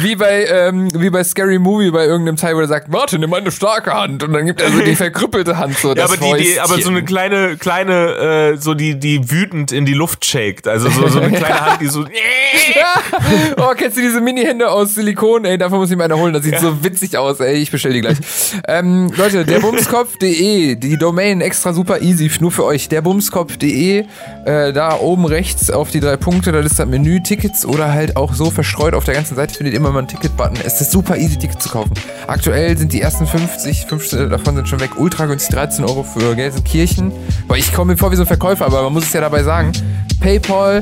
wie bei, ähm, wie bei Scary Movie bei irgendeinem Teil, wo er sagt, warte, nimm meine starke Hand. Und dann gibt er so die verkrüppelte Hand so. Ja, aber, die, die, aber so eine kleine, kleine, äh, so die, die wütend in die Luft shakt. Also so, so eine kleine Hand, die so. oh, kennst du diese Mini-Hände aus Silikon? Ey, davon muss ich mir eine holen. Das sieht so witzig aus. Ey, ich bestell die gleich. ähm, Leute, derbumskopf.de, die Domain extra super easy, nur für euch. Derbumskopf.de, äh, da oben rechts auf die drei Punkte, da ist das Menü Tickets oder halt auch so verstreut auf der ganzen Seite findet ihr immer mal einen Ticket-Button. Es ist super easy, Tickets zu kaufen. Aktuell sind die ersten 50, 15 davon sind schon weg. Ultra günstig, 13 Euro für Gelsenkirchen. Boah, ich komme mir vor wie so ein Verkäufer, aber man muss es ja dabei sagen. PayPal,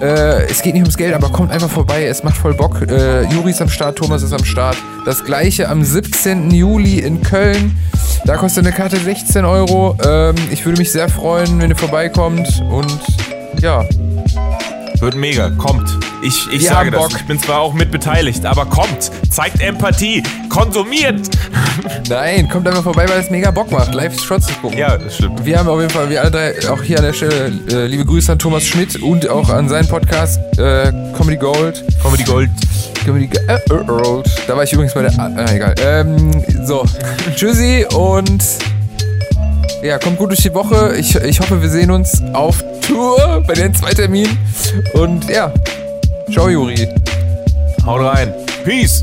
äh, es geht nicht ums Geld, aber kommt einfach vorbei. Es macht voll Bock. Äh, Juri ist am Start, Thomas ist am Start. Das gleiche am 17. Juli in Köln. Da kostet eine Karte 16 Euro. Ähm, ich würde mich sehr freuen, wenn ihr vorbeikommt. Und ja, Wird mega, kommt. Ich, ich Wir sage das. Bock. Ich bin zwar auch mitbeteiligt, aber kommt. Zeigt Empathie. Konsumiert. nein, kommt einfach vorbei, weil es mega Bock macht, live Shots zu gucken. Ja, das stimmt. Wir haben auf jeden Fall, wir alle drei, auch hier an der Stelle, äh, liebe Grüße an Thomas Schmidt und auch an seinen Podcast äh, Comedy Gold. Comedy Gold. Comedy äh, äh, Gold. Da war ich übrigens bei der. Ah, egal. Ähm, so. Tschüssi und. Ja, kommt gut durch die Woche. Ich, ich hoffe, wir sehen uns auf Tour bei den zwei Terminen. Und ja. Ciao, Juri. Haut rein. Peace.